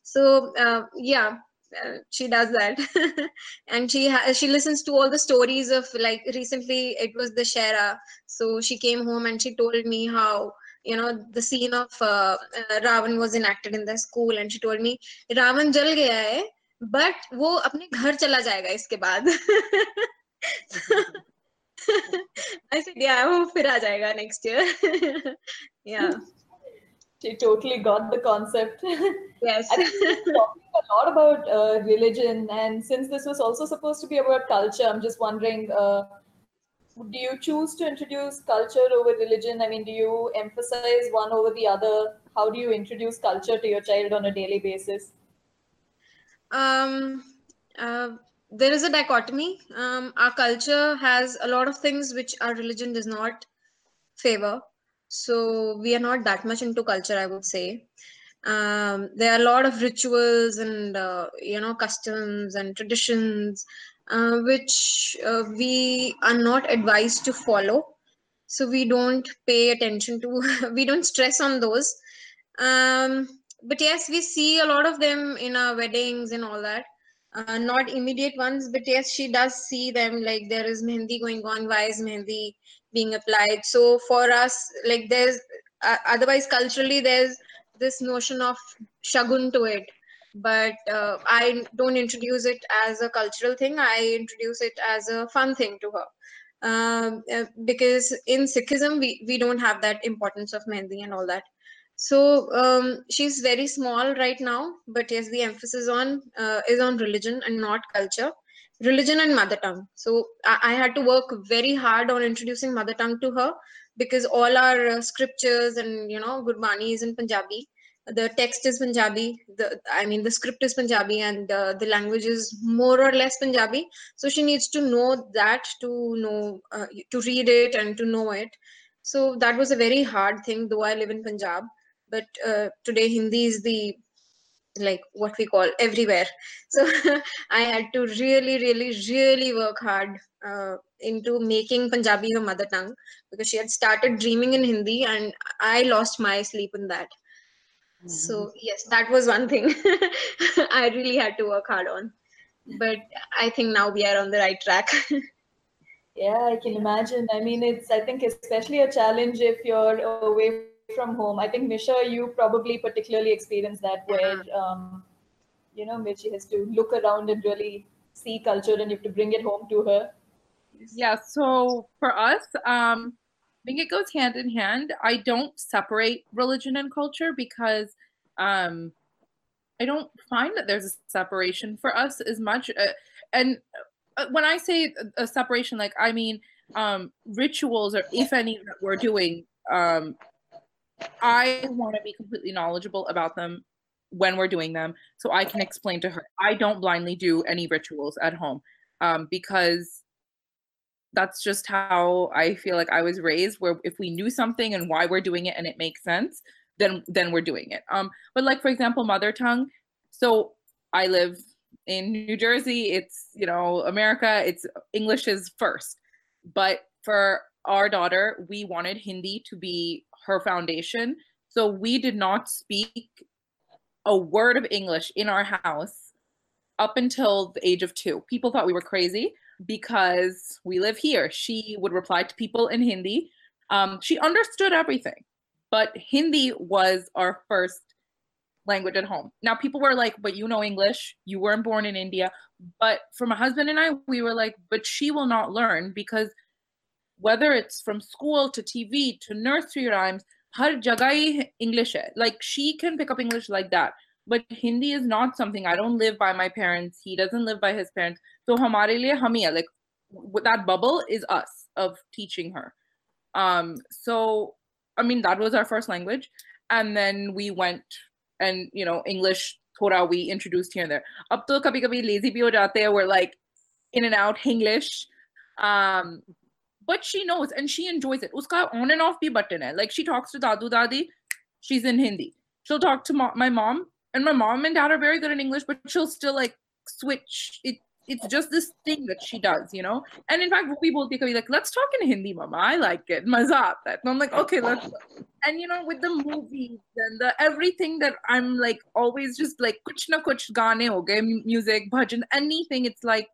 So uh, yeah uh, she does that. And she ha- she listens to all the stories of like recently it was Dussehra so she came home and she told me how you know the scene of uh, uh, Ravan was enacted in the school and she told me Ravan jal gaya hai but wo apne ghar chala jayega iske baad. I said yeah wo fir aa jayega next year. Yeah. She totally got the concept. Yes. Talking a lot about uh, religion and since this was also supposed to be about culture I'm just wondering uh, do you choose to introduce culture over religion? I mean, do you emphasize one over the other? How do you introduce culture to your child on a daily basis? Um, uh, there is a dichotomy. Um, our culture has a lot of things which our religion does not favor. so we are not that much into culture i would say um, there are a lot of rituals and uh, you know customs and traditions uh, which uh, we are not advised to follow. So we don't pay attention to we don't stress on those. Um, but yes we see a lot of them in our weddings and all that. Uh, not immediate ones but yes she does see them like there is mehendi going on why is mehendi being applied? So for us like there's uh, otherwise culturally there's this notion of shagun to it but uh, i don't introduce it as a cultural thing. I introduce it as a fun thing to her. Um, uh, because in sikhism we, we don't have that importance of mehendi and all that. So um, she's very small right now but yes the emphasis on uh, is on religion and not culture. Religion and mother tongue. So I, I, had to work very hard on introducing mother tongue to her because all our uh, scriptures and you know gurbani is in punjabi the text is punjabi the i mean the script is punjabi and uh, the language is more or less punjabi. So she needs to know that to know uh, to read it and to know it. So that was a very hard thing though i live in punjab. But uh, today hindi is the like what we call everywhere. So i had to really really really work hard uh, into making punjabi her mother tongue because she had started dreaming in hindi and i lost my sleep in that mm-hmm. so yes that was one thing i really had to work hard on but i think now we are on the right track yeah i can imagine i mean it's i think especially a challenge if you're away from home. I think Nisha, you probably particularly experienced that where um, you know Mirchi has to look around and really see culture, and you have to bring it home to her. Yeah. So for us, um, I think it goes hand in hand. I don't separate religion and culture because um, I don't find that there's a separation for us as much. Uh, and uh, when I say a separation, like I mean um, rituals or if any that we're doing um, I want to be completely knowledgeable about them when we're doing them so I can explain to her. I don't blindly do any rituals at home um, because that's just how I feel like I was raised where if we knew something and why we're doing it and it makes sense, then then we're doing it. Um, but like for example, mother tongue. So I live in New Jersey. It's you know America. It's English is first, but for our daughter, we wanted Hindi to be her foundation. So we did not speak a word of English in our house up until the age of two. People thought we were crazy because we live here. She would reply to people in Hindi. Um, she understood everything, but Hindi was our first language at home. Now people were like, but you know English, you weren't born in India. But for my husband and I, we were like, but she will not learn because whether it's from school to TV to nursery rhymes, har jagai English. Like she can pick up English like that. But Hindi is not something I don't live by my parents. He doesn't live by his parents. So hamare liye hum like that bubble is us of teaching her. Um, so I mean that was our first language, and then we went and you know English थोड़ा we introduced here and there. Up to kabhi kabhi lazy ho jate we're like in and out English. Um, but she knows and she enjoys it. Uska on and off bhi button hai. Like she talks to Dadu Dadi, she's in Hindi. She'll talk to my mom, and my mom and dad are very good in English, but she'll still like switch. It it's just this thing that she does, you know. And in fact, we both be like, let's talk in Hindi, mama. I like it. Maza that. And I'm like, okay, let's. And you know, with the movies and the everything that I'm like always just like kuch na kuch gaane ho music, bhajan, anything. It's like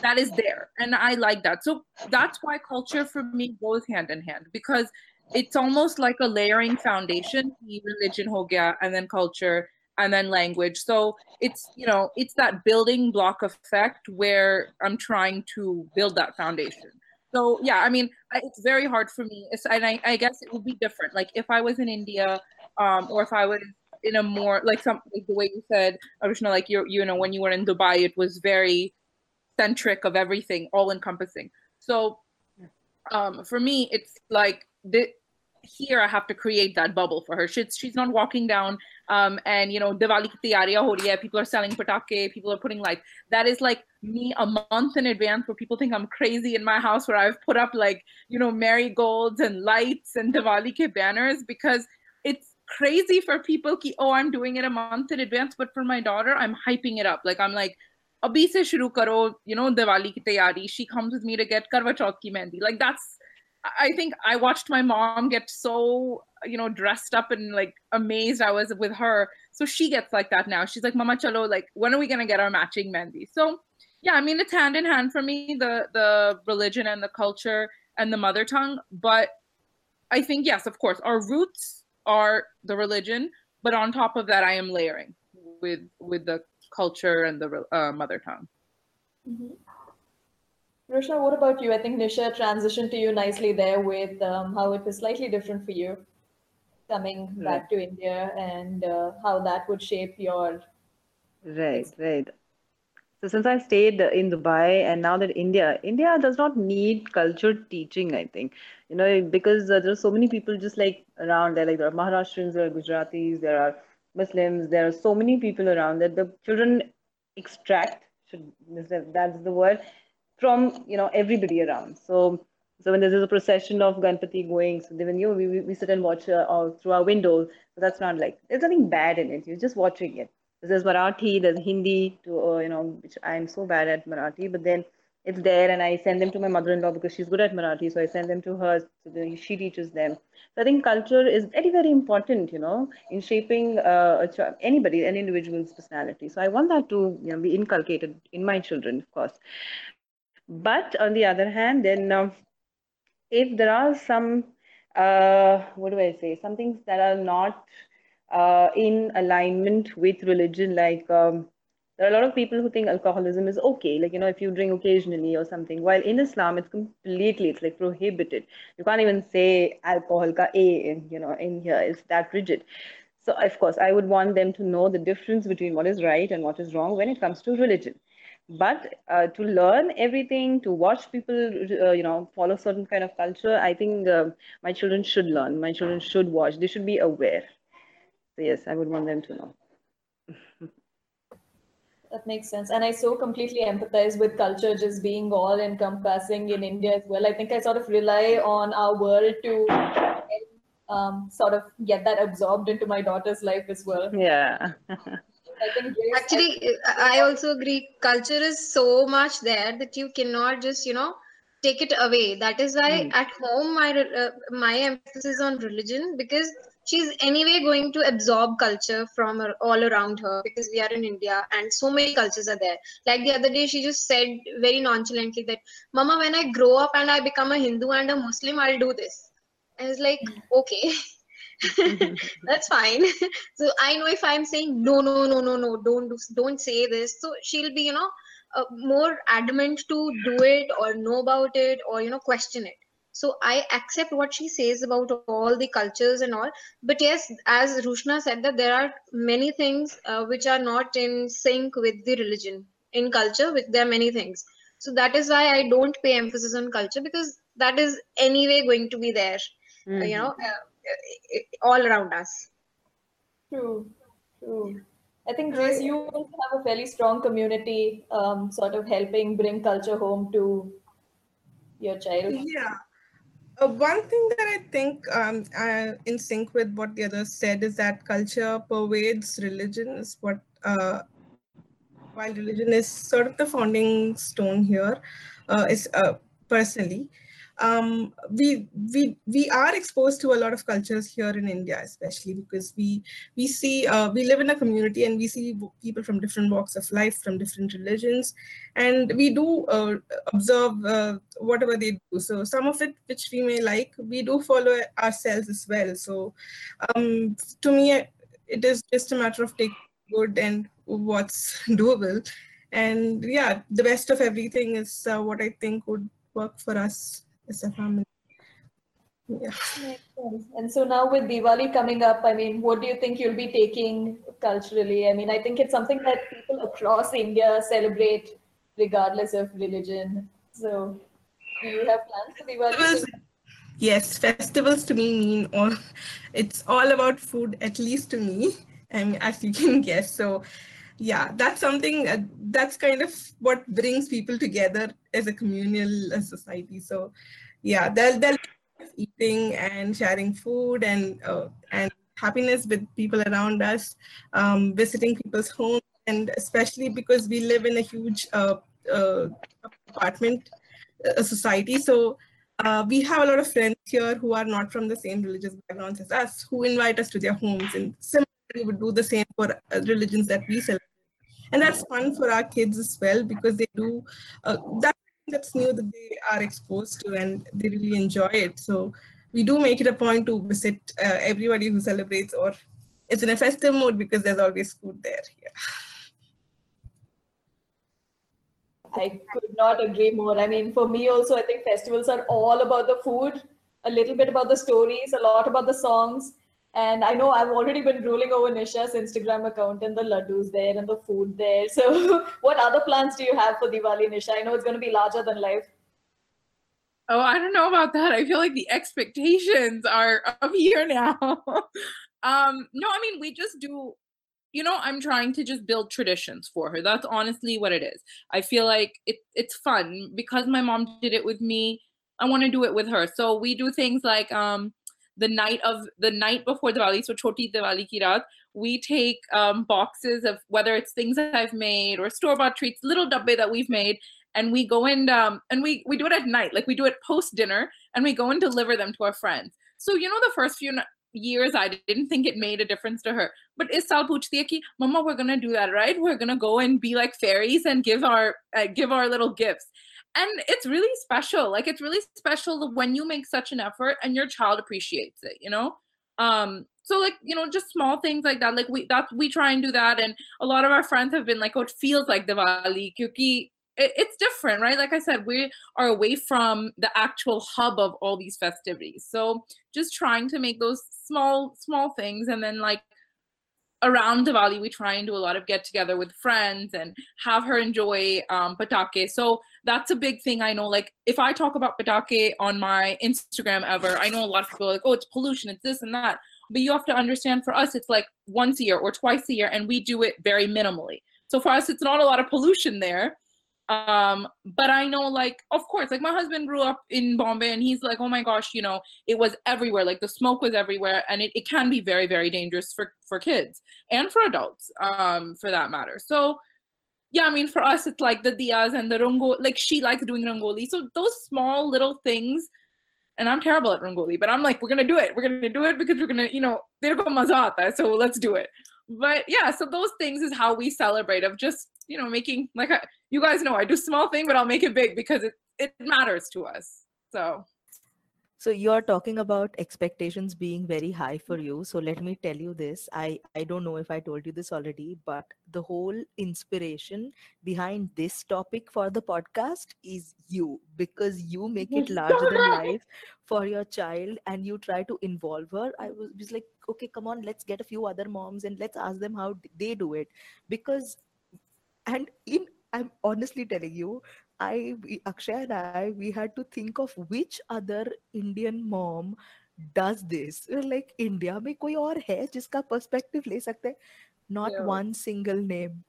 that is there and i like that so that's why culture for me goes hand in hand because it's almost like a layering foundation religion ho gaya, and then culture and then language so it's you know it's that building block effect where i'm trying to build that foundation so yeah i mean it's very hard for me it's, and I, I guess it would be different like if i was in india um, or if i was in a more like some like the way you said Roshna, like you you know when you were in dubai it was very centric of everything, all encompassing. So um, for me, it's like the, here I have to create that bubble for her. She's she's not walking down um, and you know Diwali ki tiyariyan ho rahi. People are selling patake, people are putting like that is like me a month in advance where people think I'm crazy in my house where I've put up like you know marigolds and lights and Diwali ke banners because it's crazy for people ki, oh I'm doing it a month in advance but for my daughter I'm hyping it up like I'm like abhi se shuru karo you know Diwali ki tayari she comes with me to get karwa chauth ki mehndi like that's I think I watched my mom get so, you know, dressed up and like amazed I was with her. So she gets like that now. She's like, Mama Chalo, like, when are we gonna get our matching mehndi? So yeah, I mean it's hand in hand for me, the the religion and the culture and the mother tongue. But I think yes, of course, our roots are the religion, but on top of that, I am layering with with the culture and the uh, mother tongue. Mm-hmm. Roshna, what about you? I think Nisha transitioned to you nicely there with um, how it was slightly different for you coming Right. back to India and uh, how that would shape your. Right, right. So since I stayed in Dubai and now that India, India does not need culture teaching, I think. You know, because uh, there are so many people just like around there, like there are Maharashtrians, there are Gujaratis, there are Muslims, there are so many people around that the children extract, should that's the word, from you know everybody around. So so when there's a procession of Ganpati going, so then you we, we sit and watch uh, all through our window. So that's not like there's nothing bad in it. You're just watching it. There's Marathi, there's Hindi, to uh, you know, which I'm so bad at Marathi, but then it's there, and I send them to my mother-in-law because she's good at Marathi, so I send them to her, so she teaches them. So I think culture is very, very important, you know, in shaping uh, anybody, an individual's personality. So I want that to, you know, be inculcated in my children, of course. But on the other hand, then um, if there are some, uh, what do I say, some things that are not uh, in alignment with religion, like um, there are a lot of people who think alcoholism is okay, like you know, if you drink occasionally or something. While in Islam, it's completely, it's like prohibited. You can't even say alcohol ka a in, you know, in here. It's that rigid. So of course, I would want them to know the difference between what is right and what is wrong when it comes to religion but uh, to learn everything to watch people uh, you know follow certain kind of culture i think uh, my children should learn my children should watch they should be aware so yes i would want them to know That makes sense. And I so completely empathize with culture just being all encompassing in India as well. I think I sort of rely on our world to um, sort of get that absorbed into my daughter's life as well. yeah I Actually, I also agree. Culture is so much there that you cannot just, you know, take it away. That is why Mm. at home my uh, my emphasis is on religion because she's anyway going to absorb culture from her, all around her because we are in India and so many cultures are there. Like the other day, she just said very nonchalantly that, "Mama, when I grow up and I become a Hindu and a Muslim, I'll do this." I was like, "Okay." that's fine. So i know if i'm saying no no no no no don't do, don't say this so she'll be you know uh, more adamant to do it or know about it or you know question it. So i accept what she says about all the cultures and all. But yes as rushna said that there are many things uh, which are not in sync with the religion. In culture with there are many things. So that is why i don't pay emphasis on culture because that is anyway going to be there uh, you know uh, uh, all around us True, true. I think Grace, you have a fairly strong community, um, sort of helping bring culture home to your child. Yeah. Uh, one thing that I think um, uh, in sync with what the others said is that culture pervades religion is what uh, while religion is sort of the founding stone here uh, is uh, personally um, we we we are exposed to a lot of cultures here in India, especially because we we see uh, we live in a community and we see people from different walks of life, from different religions, and we do uh, observe uh, whatever they do. So some of it which we may like, we do follow ourselves as well. So um, to me, it is just a matter of taking good and what's doable. And yeah, the best of everything is uh, what I think would work for us as a family. Yeah. And so now with Diwali coming up, I mean, what do you think you'll be taking culturally? I mean, I think it's something that people across India celebrate regardless of religion. So do you have plans for Diwali? Festivals, yes, festivals to me mean all. It's all about food, at least to me. and as you can guess. So yeah, that's something uh, that's kind of what brings people together as a communal uh, society. So yeah, they'll, they'll eating and sharing food and uh, and happiness with people around us, um, visiting people's homes, and especially because we live in a huge uh, uh, apartment uh, society. So uh, we have a lot of friends here who are not from the same religious backgrounds as us, who invite us to their homes, and similarly would do the same for religions that we celebrate. And that's fun for our kids as well because they do uh, that that's new that they are exposed to and they really enjoy it. So we do make it a point to visit uh, everybody who celebrates or it's in a festive mood because there's always food there. Yeah. I could not agree more. I mean, for me also, I think festivals are all about the food, a little bit about the stories, a lot about the songs. And I know I've already been ruling over Nisha's Instagram account and the laddus there and the food there. So, what other plans do you have for Diwali, Nisha? I know it's going to be larger than life. Oh, I don't know about that. I feel like the expectations are up here now. um, no, I mean, we just do, you know, I'm trying to just build traditions for her. That's honestly what it is. I feel like it, it's fun because my mom did it with me. I want to do it with her. So we do things like um, the night of the night before Diwali, so Choti Diwali ki raat, we take um, boxes of whether it's things that I've made or store bought treats, little dabbe that we've made, and we go and um, and we we do it at night, like we do it post dinner, and we go and deliver them to our friends. So you know, the first few years, I didn't think it made a difference to her. But is sal puchti ki, Mama, we're gonna do that, right? We're gonna go and be like fairies and give our uh, give our little gifts and it's really special like it's really special when you make such an effort and your child appreciates it you know? Um so like you know just small things like that like we that we try and do that and a lot of our friends have been like oh it feels like diwali kyuki. It, it's different right? Like i said we are away from the actual hub of all these festivities. So just trying to make those small small things and then like around Diwali, we try and do a lot of get together with friends and have her enjoy um, patake. So that's a big thing. I know, like, if I talk about patake on my Instagram ever, I know a lot of people are like, oh, it's pollution, it's this and that. But you have to understand for us, it's like once a year or twice a year, and we do it very minimally. So for us, it's not a lot of pollution there um but i know like of course like my husband grew up in bombay and he's like oh my gosh you know it was everywhere like the smoke was everywhere and it, it can be very very dangerous for for kids and for adults um for that matter. So yeah i mean for us it's like the diyas and the rangoli like she likes doing rangoli so those small little things and i'm terrible at rangoli but i'm like we're gonna do it. We're gonna do it because we're gonna you know they're mazata so let's do it. But yeah so those things is how we celebrate of just you know making like I, you guys know i do small thing but i'll make it big because it, it matters to us. So so you're talking about expectations being very high for you. So let me tell you this. I i don't know if i told you this already but the whole inspiration behind this topic for the podcast is you because you make it larger than life for your child and you try to involve her. I was, was like okay come on let's get a few other moms and let's ask them how they do it. Because and in i'm honestly telling you i we, akshay and i we had to think of which other indian mom does this. Like india may, koi aur hai jiska perspective le sakte not yeah. one single name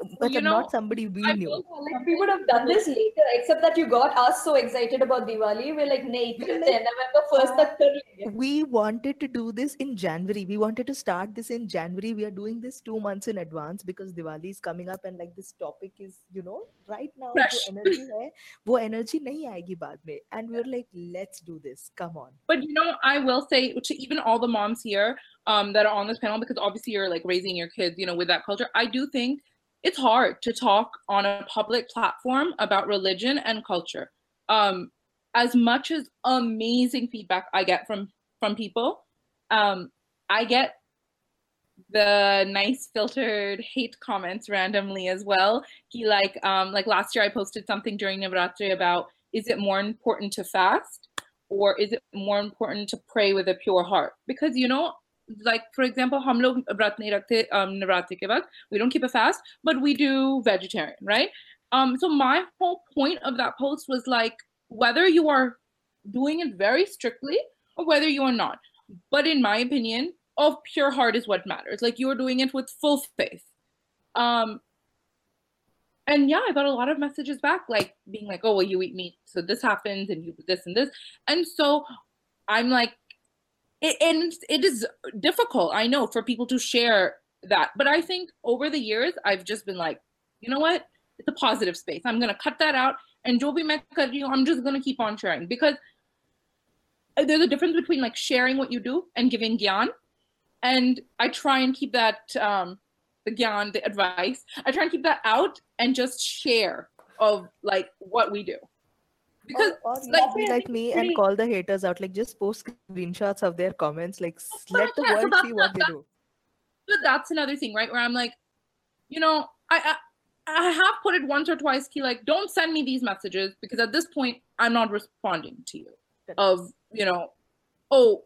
We, Well, you मतलब know, not somebody we I knew. feel Like we would have done this later, except that you got us so excited about Diwali. We're like, nahi, We're करते like, हैं, November first तक कर लेंगे. We wanted to do this in January. We wanted to start this in January. We are doing this two months in advance because Diwali is coming up and like this topic is, you know, right now Fresh. जो energy है, वो energy नहीं आएगी बाद में. And we're like, let's do this. Come on. but you know i will say to even all the moms here um that are on this panel because obviously you're like raising your kids you know with that culture i do think it's hard to talk on a public platform about religion and culture. Um as much as amazing feedback i get from from people um i get the nice filtered hate comments randomly as well. He like um like last year i posted something during navratri about is it more important to fast or is it more important to pray with a pure heart? Because you know like for example nahi rakhte um navratri ke waqt. we don't keep a fast but we do vegetarian right um so my whole point of that post was like whether you are doing it very strictly or whether you are not but in my opinion of pure heart is what matters. Like you're doing it with full faith. Um, and yeah, I got a lot of messages back, like being like, "Oh, well, you eat meat, so this happens, and you this and this," and so I'm like, it, and it is difficult, I know, for people to share that, but I think over the years, I've just been like, you know what, it's a positive space. I'm gonna cut that out, and jo main kar rahi I'm just gonna keep on sharing because there's a difference between like sharing what you do and giving gyan, and I try and keep that um, the gyan, the advice. I try and keep that out and just share of like what we do. Because or, or like, be like me and call the haters out. Like just post screenshots of their comments. Like let the world see what they do. but that's another thing, right? Where I'm like, you know, I, I I have put it once or twice. Key like, don't send me these messages because at this point I'm not responding to you. Of you know, oh,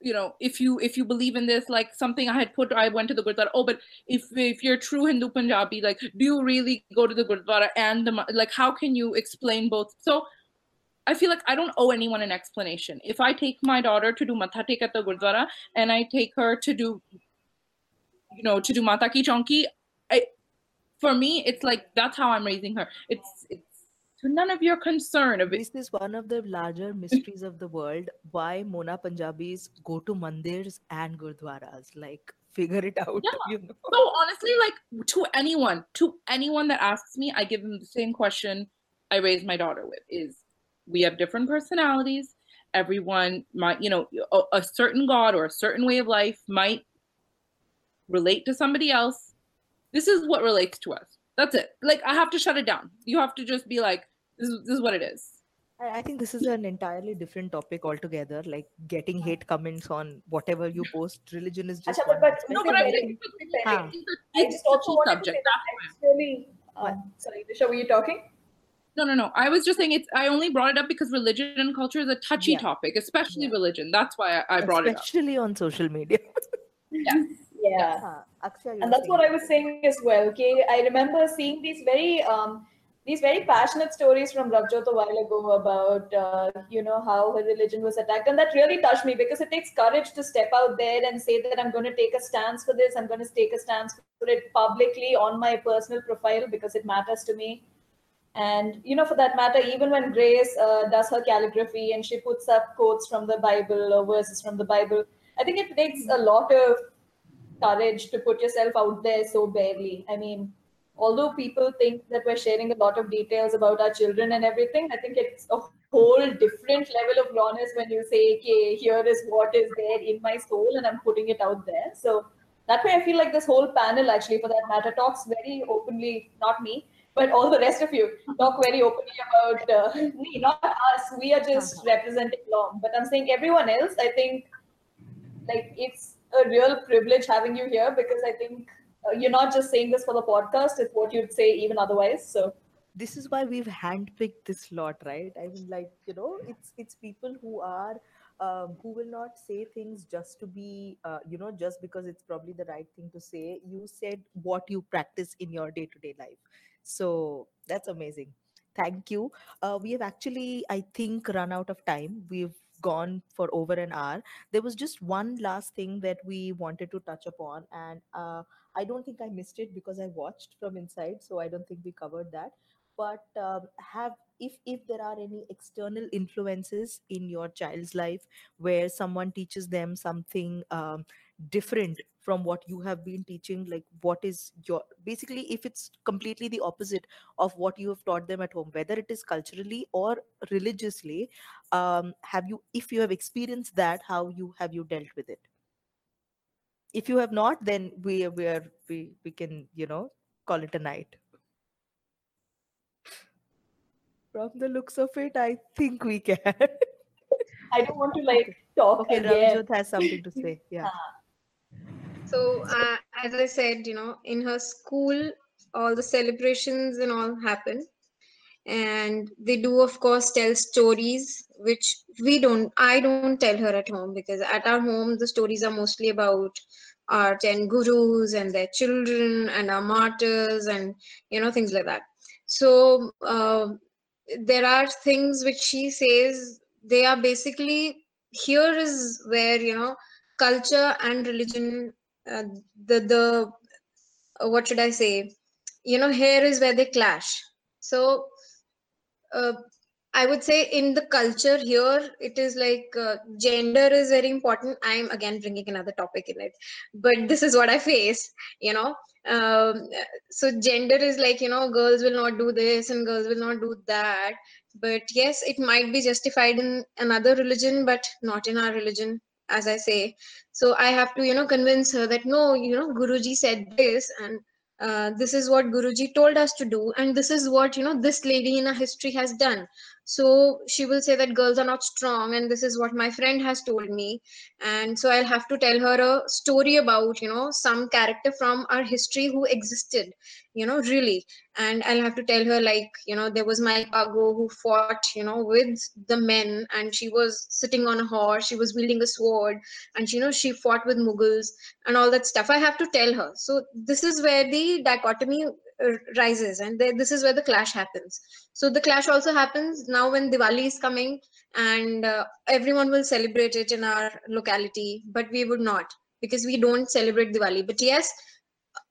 you know, if you if you believe in this, like something I had put, I went to the gurdwara. Oh, but if if you're true Hindu Punjabi, like, do you really go to the gurdwara and the like? How can you explain both? So. I feel like I don't owe anyone an explanation. If I take my daughter to do matha tek at the gurdwara and I take her to do you know, to do Mata Ki Chowki, I, for me, it's like that's how I'm raising her. It's it's to none of your concern of it. This is one of the larger mysteries of the world. Why Mona Punjabis go to mandirs and gurdwaras? Like, figure it out. Yeah. You know? So honestly, like to anyone, to anyone that asks me, I give them the same question I raised my daughter with: is we have different personalities. Everyone might, you know, a, a certain God or a certain way of life might relate to somebody else. This is what relates to us. That's it. Like I have to shut it down. You have to just be like, this is, this is what it is. I I think this is an entirely different topic altogether. Like getting hate comments on whatever you post. Religion is just Acha, one but, but. No, no, but I think it's, I it's just a also key wanted subject. to say that That's why. actually. Um, sorry, Nisha, were you talking? No, no, no. I was just saying it's. I only brought it up because religion and culture is a touchy Yeah. topic, especially Yeah. religion. That's why I, I brought it up. Especially on social media. yeah. Yeah. Ah, Akshay, and that's what I was saying as well. Okay, I remember seeing these very um, these very passionate stories from Ravijot a while ago about uh, you know how her religion was attacked, and that really touched me because it takes courage to step out there and say that I'm going to take a stance for this. I'm going to take a stance for it publicly on my personal profile because it matters to me. And you know, for that matter, even when Grace uh, does her calligraphy and she puts up quotes from the Bible or verses from the Bible, I think it takes a lot of courage to put yourself out there so barely. I mean, although people think that we're sharing a lot of details about our children and everything, I think it's a whole different level of rawness when you say, okay, here is what is there in my soul and I'm putting it out there. So that way, I feel like this whole panel, actually, for that matter, talks very openly, not me, but all the rest of you talk very openly about uh, me, not us. We are just representing Lom. But I'm saying everyone else, I think, like, it's a real privilege having you here because I think uh, you're not just saying this for the podcast, it's what you'd say even otherwise. So, this is why we've handpicked this lot, right? I mean, like you know, it's it's people who are um, who will not say things just to be, uh, you know, just because it's probably the right thing to say. You said what you practice in your day to day life, so that's amazing. Thank you. Uh, we have actually, I think, run out of time. We've gone for over an hour. There was just one last thing that we wanted to touch upon, and uh, I don't think I missed it because I watched from inside, so I don't think we covered that but um, have if if there are any external influences in your child's life where someone teaches them something um, different from what you have been teaching like what is your basically if it's completely the opposite of what you have taught them at home whether it is culturally or religiously um, have you if you have experienced that how you have you dealt with it if you have not then we we are we, we can you know call it a night from the looks of it, I think we can. I don't want to like talk okay, again. Has something to say. Yeah. So, uh, as I said, you know, in her school, all the celebrations and all happen. And they do, of course, tell stories, which we don't, I don't tell her at home because at our home, the stories are mostly about our 10 gurus and their children and our martyrs and, you know, things like that. So, uh, there are things which she says they are basically here is where, you know, culture and religion, uh, the the uh, what should I say? You know, here is where they clash. So, uh, I would say in the culture here, it is like uh, gender is very important. I'm again bringing another topic in it, but this is what I face. You know, um, so gender is like you know, girls will not do this and girls will not do that. But yes, it might be justified in another religion, but not in our religion, as I say. So I have to you know convince her that no, you know, Guruji said this and. Uh, this is what Guruji told us to do, and this is what you know this lady in our history has done so she will say that girls are not strong and this is what my friend has told me. And so i'll have to tell her a story about you know some character from our history who existed you know really. And i'll have to tell her like you know there was Mai Bhago who fought you know with the men and she was sitting on a horse she was wielding a sword and you know she fought with mughals and all that stuff. I have to tell her. So this is where the dichotomy rises and this is where the clash happens. So the clash also happens now when diwali is coming and uh, everyone will celebrate it in our locality but we would not because we don't celebrate diwali. But yes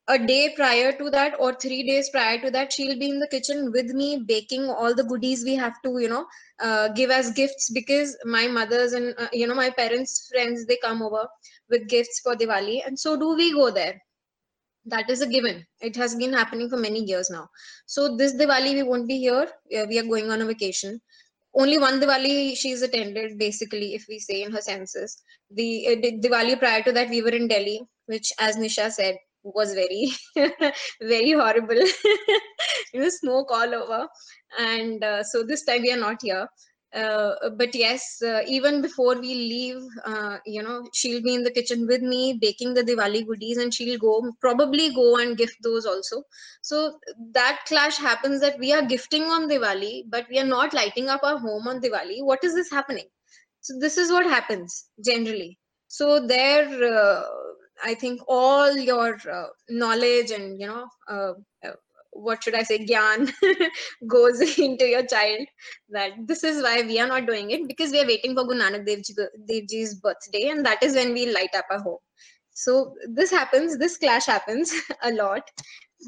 a day prior to that or 3 days prior to that she'll be in the kitchen with me baking all the goodies we have to you know uh, give as gifts because my mothers and uh, you know my parents friends they come over with gifts for diwali and so do we go there that is a given. It has been happening for many years now. So this diwali we won't be here. We are going on a vacation. Only one diwali she's attended basically if we say in her senses the uh, diwali prior to that we were in delhi which as nisha said was very very horrible. You know smoke all over. And uh, so this time we are not here uh, but yes, uh, even before we leave, uh, you know, she'll be in the kitchen with me baking the Diwali goodies, and she'll go probably go and gift those also. So that clash happens that we are gifting on Diwali, but we are not lighting up our home on Diwali. What is this happening? So this is what happens generally. So there, uh, I think all your uh, knowledge and you know uh, what should I say, gyan goes into your child that this is why we are not doing it because we are waiting for Guru Nanak Dev, Dev Ji's birthday and that is when we light up our home. So this happens, this clash happens a lot,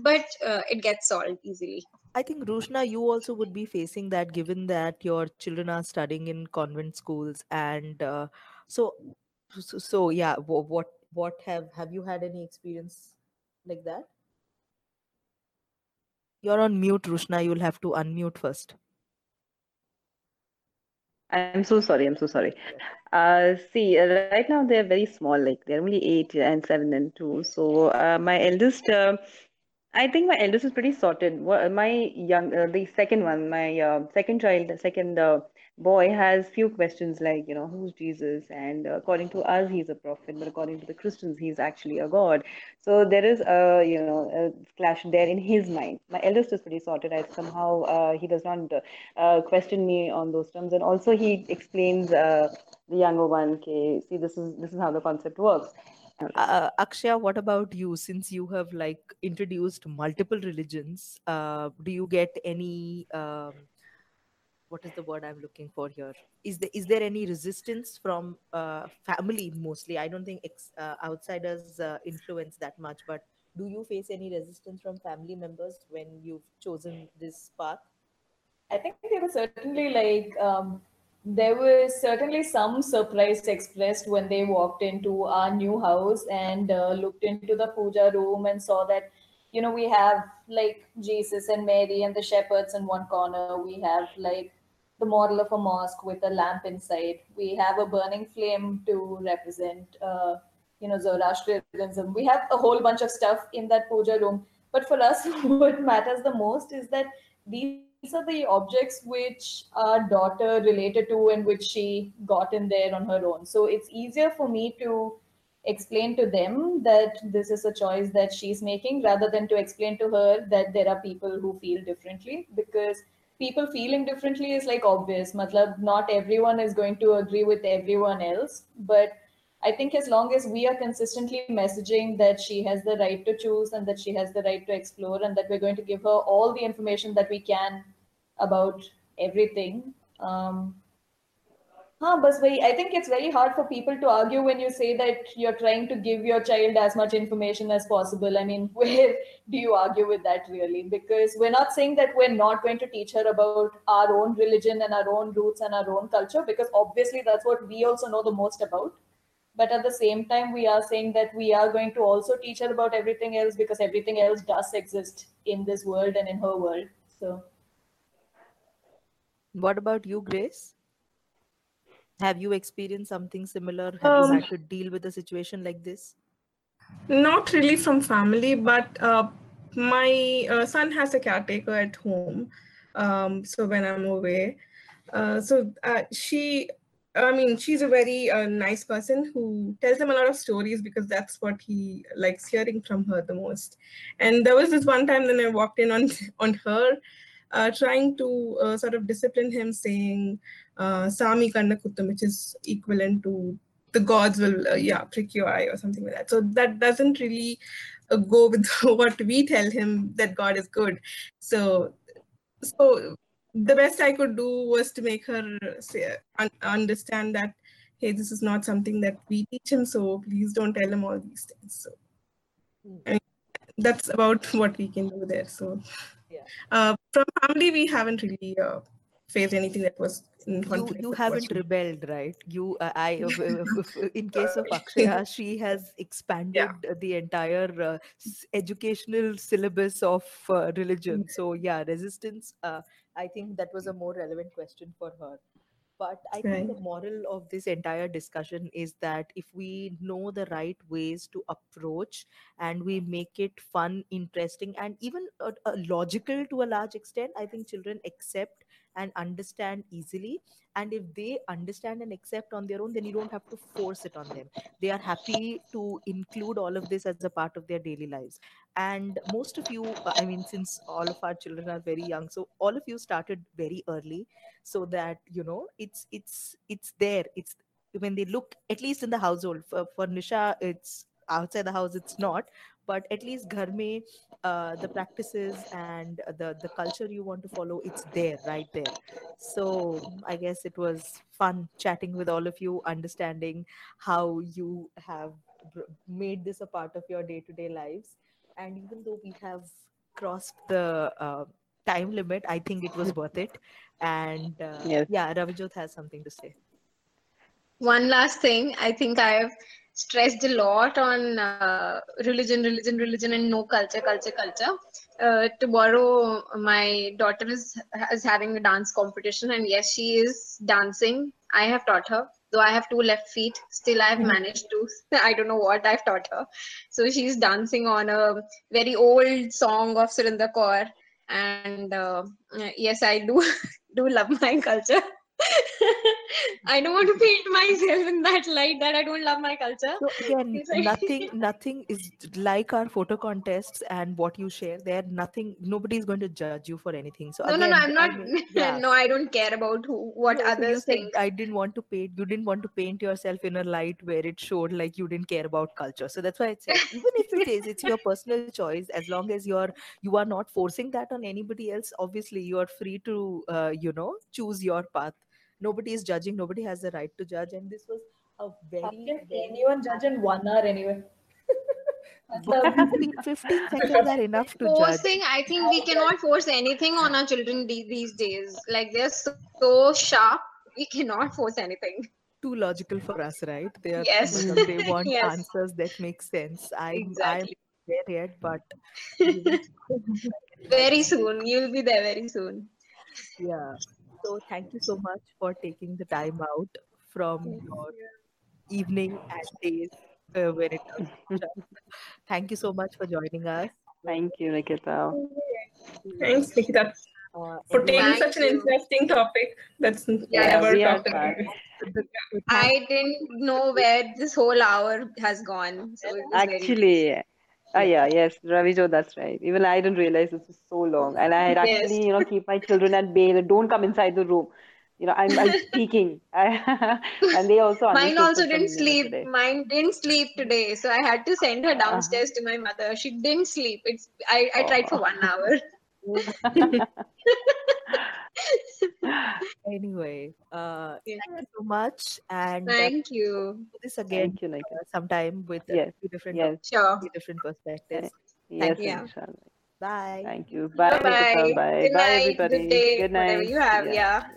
but uh, it gets solved easily. I think Roshna, you also would be facing that given that your children are studying in convent schools and uh, so, so, so yeah, what what have have you had any experience like that? You're on mute, Roshna. You'll have to unmute first. I'm so sorry. I'm so sorry. Uh, see, uh, right now they're very small. Like they're only eight and seven and two. So uh, my eldest, uh, I think my eldest is pretty sorted. My young, uh, the second one, my uh, second child, the second boy has few questions like, you know, who's Jesus? And according to us, he's a prophet, but according to the Christians, he's actually a god. So there is a, you know, a clash there in his mind. My eldest is pretty sorted. I somehow uh, he does not uh, question me on those terms, and also he explains uh, the younger one. Okay, see, this is this is how the concept works. Uh, what about you? Since you have like introduced multiple religions, uh, do you get any um, what is the word i'm looking for here? Is there is there any resistance from uh, family mostly? I don't think ex, uh, outsiders uh, influence that much but do you face any resistance from family members when you've chosen this path? I think there was certainly like um, there was certainly some surprise expressed when they walked into our new house and uh, looked into the puja room and saw that you know we have like jesus and mary and the shepherds in one corner. We have like the model of a mosque with a lamp inside. We have a burning flame to represent, uh, you know, Zoroastrianism. We have a whole bunch of stuff in that puja room. But for us, what matters the most is that these are the objects which our daughter related to and which she got in there on her own. So it's easier for me to explain to them that this is a choice that she's making rather than to explain to her that there are people who feel differently because people feeling differently is like obvious. Matlab, not everyone is going to agree with everyone else. But I think as long as we are consistently messaging that she has the right to choose and that she has the right to explore and that we're going to give her all the information that we can about everything, um, Huh, but I think it's very hard for people to argue when you say that you're trying to give your child as much information as possible. I mean, where do you argue with that really? Because we're not saying that we're not going to teach her about our own religion and our own roots and our own culture, because obviously that's what we also know the most about. But at the same time, we are saying that we are going to also teach her about everything else because everything else does exist in this world and in her world. So, what about you, Grace? Have you experienced something similar? Have Um, you had to deal with a situation like this? Not really from family, but uh, my uh, son has a caretaker at home. Um, so when I'm away, uh, so uh, she, I mean, she's a very uh, nice person who tells him a lot of stories because that's what he likes hearing from her the most. And there was this one time when I walked in on on her, uh, trying to uh, sort of discipline him, saying uh, "Sami kanna kuttam," which is equivalent to the gods will uh, yeah prick your eye or something like that. So that doesn't really uh, go with what we tell him that god is good. So so the best i could do was to make her say, un- understand that hey this is not something that we teach him so please don't tell him all these things. So I mean, that's about what we can do there so. Yeah. uh, from family we haven't really uh, faced anything that was in you conflict you with haven't rebelled right? You uh, i in case of akshaya she has expanded the entire uh, educational syllabus of uh, religion. So yeah resistance uh, i think that was a more relevant question for her. But i think the moral of this entire discussion is that if we know the right ways to approach and we make it fun interesting and even uh, uh, logical to a large extent i think children accept and understand easily. And if they understand and accept on their own then you don't have to force it on them. They are happy to include all of this as a part of their daily lives. And most of you uh, i mean since all of our children are very young so all of you started very early so that you know it's it's it's there. It's when they look at least in the household for, for nisha it's outside the house it's not but at least ghar mein, uh, the practices and the the culture you want to follow it's there right there. So i guess it was fun chatting with all of you understanding how you have made this a part of your day-to-day lives. And even though we have crossed the uh, time limit i think it was worth it. And uh, Yes. yeah ravijot has something to say. One last thing, I think I have stressed a lot on uh, religion, religion, religion, and no culture, culture, culture. Uh, tomorrow, my daughter is is having a dance competition, and yes, she is dancing. I have taught her, though I have two left feet. Still, I have managed to. I don't know what I've taught her. So she's dancing on a very old song of Surinder Kaur, and uh, yes, I do do love my culture. I don't want to paint myself in that light that I don't love my culture. So again, nothing, nothing is like our photo contests and what you share. There, nothing, nobody is going to judge you for anything. So no, no, again, no, I'm I not. mean, yeah. no, I don't care about who, what No, others said think. I didn't want to paint. You didn't want to paint yourself in a light where it showed like you didn't care about culture. So that's why I said, even if it is, it's your personal choice. As long as you're you are not forcing that on anybody else. Obviously, you are free to uh, you know choose your path. Nobody is judging. Nobody has the right to judge. And this was a very how very, can very anyone judge in one hour anyway? That's But the- 15, 15 seconds are enough to judge. Forcing, I think we cannot force anything on our children the- these days. Like they're so, so sharp, we cannot force anything. Too logical for us, right? They are, Yes. they want Yes. answers that make sense. I, I'm Exactly. there yet, but Very soon, you'll be there very soon. yeah. So thank you so much for taking the time out from your evening and days uh, when it comes. Thank you so much for joining us. Thank you, Nikita. Thanks, Nikita, Uh, for taking Thank such an interesting topic that's Yeah, never we talked about. glad. the- the- I didn't know where this whole hour has gone. So it very Actually, uh, yeah, yes, Ravijo, that's right. Even I didn't realize this was so long. And I had Yes. actually, you know, keep my children at bay. Like, don't come inside the room. You know, I'm, I'm speaking. and they also Mine also didn't sleep. today. Mine didn't sleep today, so I had to send her Uh-huh. downstairs to my mother. She didn't sleep. It's I, I tried for Oh. one hour. anyway, uh, Yeah. thank you so much, and uh, Thank you. do this again Thank you, Nikita. uh, sometime with a Yes, few different yes, Sure. few different perspectives. yes, you. inshallah. Bye. Thank you. Bye, Bye bye. Bye. Good Bye, night. everybody. Good day. Good night. Whatever you have. Yeah.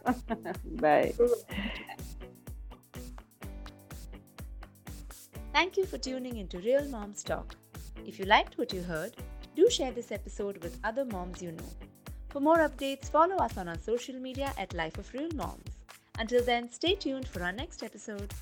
Bye. Thank you for tuning into Real Moms Talk. If you liked what you heard, do share this episode with other moms you know. For more updates, follow us on our social media at Life of Real Moms. Until then, stay tuned for our next episode.